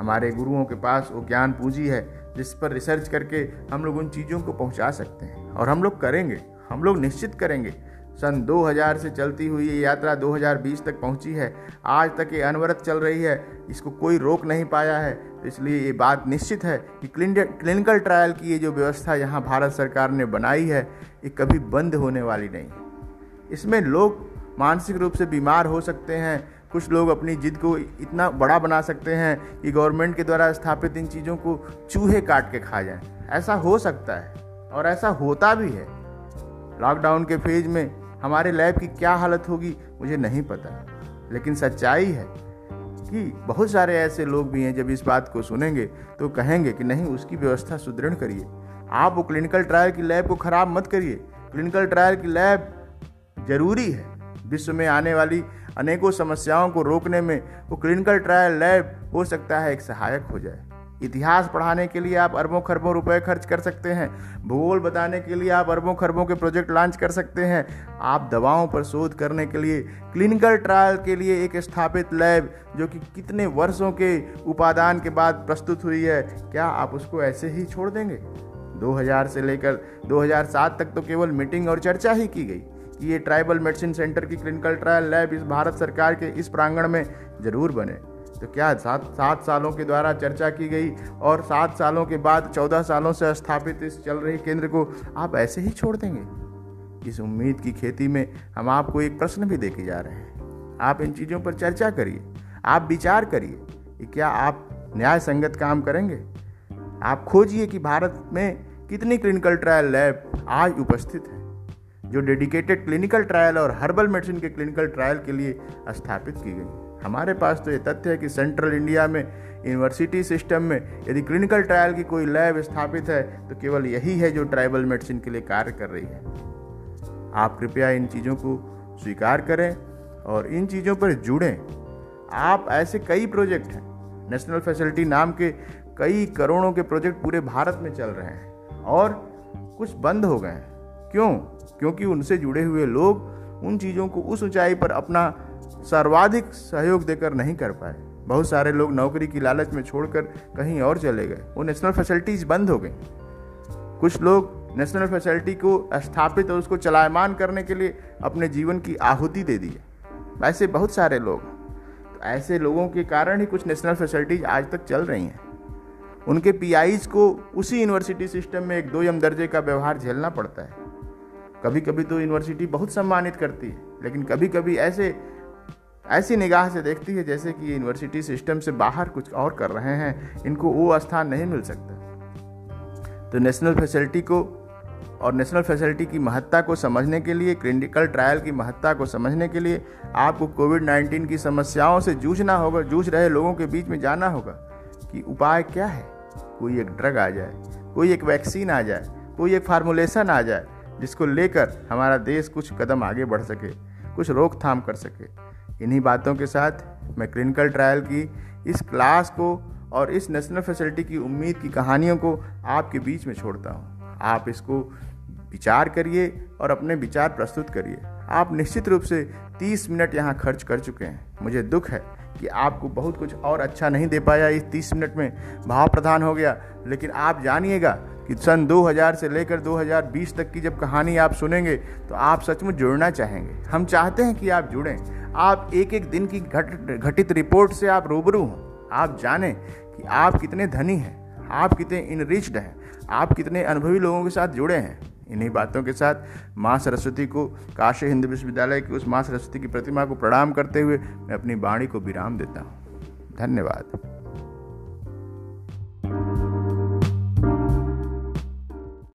हमारे गुरुओं के पास वो ज्ञान पूंजी है, जिस पर रिसर्च करके हम लोग उन चीज़ों को पहुँचा सकते हैं। और हम लोग करेंगे, हम लोग निश्चित करेंगे। सन 2000 से चलती हुई ये यात्रा 2020 तक पहुँची है। आज तक ये अनवरत चल रही है, इसको कोई रोक नहीं पाया है। तो इसलिए ये बात निश्चित है कि क्लिनिकल ट्रायल की ये जो व्यवस्था यहाँ भारत सरकार ने बनाई है, ये कभी बंद होने वाली नहीं इसमें लोग मानसिक रूप से बीमार हो सकते हैं कुछ लोग अपनी जिद को इतना बड़ा बना सकते हैं कि गवर्नमेंट के द्वारा स्थापित इन चीज़ों को चूहे काट के खा जाएँ। ऐसा हो सकता है और ऐसा होता भी है। लॉकडाउन के फ़ेज़ में हमारे लैब की क्या हालत होगी, मुझे नहीं पता। लेकिन सच्चाई है कि बहुत सारे ऐसे लोग भी हैं, जब इस बात को सुनेंगे तो कहेंगे कि नहीं, उसकी व्यवस्था सुदृढ़ करिए। आप वो क्लिनिकल ट्रायल की लैब को ख़राब मत करिए। क्लिनिकल ट्रायल की लैब ज़रूरी है। विश्व में आने वाली अनेकों समस्याओं को रोकने में वो क्लिनिकल ट्रायल लैब हो सकता है, एक सहायक हो जाए। इतिहास पढ़ाने के लिए आप अरबों खरबों रुपए खर्च कर सकते हैं। भूगोल बताने के लिए आप अरबों खरबों के प्रोजेक्ट लॉन्च कर सकते हैं। आप दवाओं पर शोध करने के लिए क्लिनिकल ट्रायल के लिए एक स्थापित लैब जो कि कितने वर्षों के उपादान के बाद प्रस्तुत हुई है, क्या आप उसको ऐसे ही छोड़ देंगे? 2000 से लेकर 2007 तक तो केवल मीटिंग और चर्चा ही की गई। ये ट्राइबल मेडिसिन सेंटर की क्लिनिकल ट्रायल लैब इस भारत सरकार के इस प्रांगण में ज़रूर बने। तो क्या सात सात सालों के द्वारा चर्चा की गई और सात सालों के बाद चौदह सालों से स्थापित इस चल रही केंद्र को आप ऐसे ही छोड़ देंगे? इस उम्मीद की खेती में हम आपको एक प्रश्न भी देके जा रहे हैं। आप इन चीज़ों पर चर्चा करिए, आप विचार करिए कि क्या आप न्याय संगत काम करेंगे? आप खोजिए कि भारत में कितनी क्लिनिकल ट्रायल लैब आज उपस्थित है। जो डेडिकेटेड क्लिनिकल ट्रायल और हर्बल मेडिसिन के क्लिनिकल ट्रायल के लिए स्थापित की गई। हमारे पास तो ये तथ्य है कि सेंट्रल इंडिया में यूनिवर्सिटी सिस्टम में यदि क्लिनिकल ट्रायल की कोई लैब स्थापित है तो केवल यही है जो ट्राइबल मेडिसिन के लिए कार्य कर रही है। आप कृपया इन चीज़ों को स्वीकार करें और इन चीज़ों पर जुड़ें। आप ऐसे कई प्रोजेक्ट हैं। नेशनल फैसिलिटी नाम के कई करोड़ों के प्रोजेक्ट पूरे भारत में चल रहे हैं और कुछ बंद हो गए हैं। क्यों? क्योंकि उनसे जुड़े हुए लोग उन चीज़ों को उस ऊंचाई पर अपना सर्वाधिक सहयोग देकर नहीं कर पाए। बहुत सारे लोग नौकरी की लालच में छोड़कर कहीं और चले गए। वो नेशनल फैसिलिटीज़ बंद हो गई। कुछ लोग नेशनल फैसिलिटी को स्थापित और उसको चलायमान करने के लिए अपने जीवन की आहुति दे दी ऐसे बहुत सारे लोग तो ऐसे लोगों के कारण ही कुछ नेशनल फैसिलिटीज़ आज तक चल रही हैं। उनके पी को उसी यूनिवर्सिटी सिस्टम में एक दो यम दर्जे का व्यवहार झेलना पड़ता है। कभी कभी तो यूनिवर्सिटी बहुत सम्मानित करती है, लेकिन कभी कभी ऐसे, ऐसी निगाह से देखती है जैसे कि यूनिवर्सिटी सिस्टम से बाहर कुछ और कर रहे हैं, इनको वो स्थान नहीं मिल सकता। तो नेशनल फैसिलिटी को और नेशनल फैसिलिटी की महत्ता को समझने के लिए क्लिनिकल ट्रायल की महत्ता को समझने के लिए आपको कोविड 19 की समस्याओं से जूझना होगा, जूझ रहे लोगों के बीच में जाना होगा कि उपाय क्या है? कोई एक ड्रग आ जाए, कोई एक वैक्सीन आ जाए, कोई एक फार्मूलेशन आ जाए जिसको लेकर हमारा देश कुछ कदम आगे बढ़ सके, कुछ रोकथाम कर सके। इन्हीं बातों के साथ मैं क्लिनिकल ट्रायल की, इस क्लास को और इस नेशनल फैसिलिटी की उम्मीद की कहानियों को आपके बीच में छोड़ता हूँ। आप इसको विचार करिए और अपने विचार प्रस्तुत करिए। आप निश्चित रूप से 30 मिनट यहाँ खर्च कर चुके हैं। मुझे दुख है कि आपको बहुत कुछ और अच्छा नहीं दे पाया। इस 30 मिनट में भाव प्रधान हो गया, लेकिन आप जानिएगा कि सन 2000 से लेकर 2020 तक की जब कहानी आप सुनेंगे तो आप सचमुच जुड़ना चाहेंगे। हम चाहते हैं कि आप जुड़ें। आप एक एक दिन की घट, घटित रिपोर्ट से आप रूबरू हों। आप जानें कि आप कितने धनी हैं, आप कितने इनरिच्ड हैं, आप कितने अनुभवी लोगों के साथ जुड़े हैं। इन्हीं बातों के साथ माँ सरस्वती को काशी हिंदू विश्वविद्यालय की उस माँ सरस्वती की प्रतिमा को प्रणाम करते हुए मैं अपनी वाणी को विराम देता हूँ। धन्यवाद।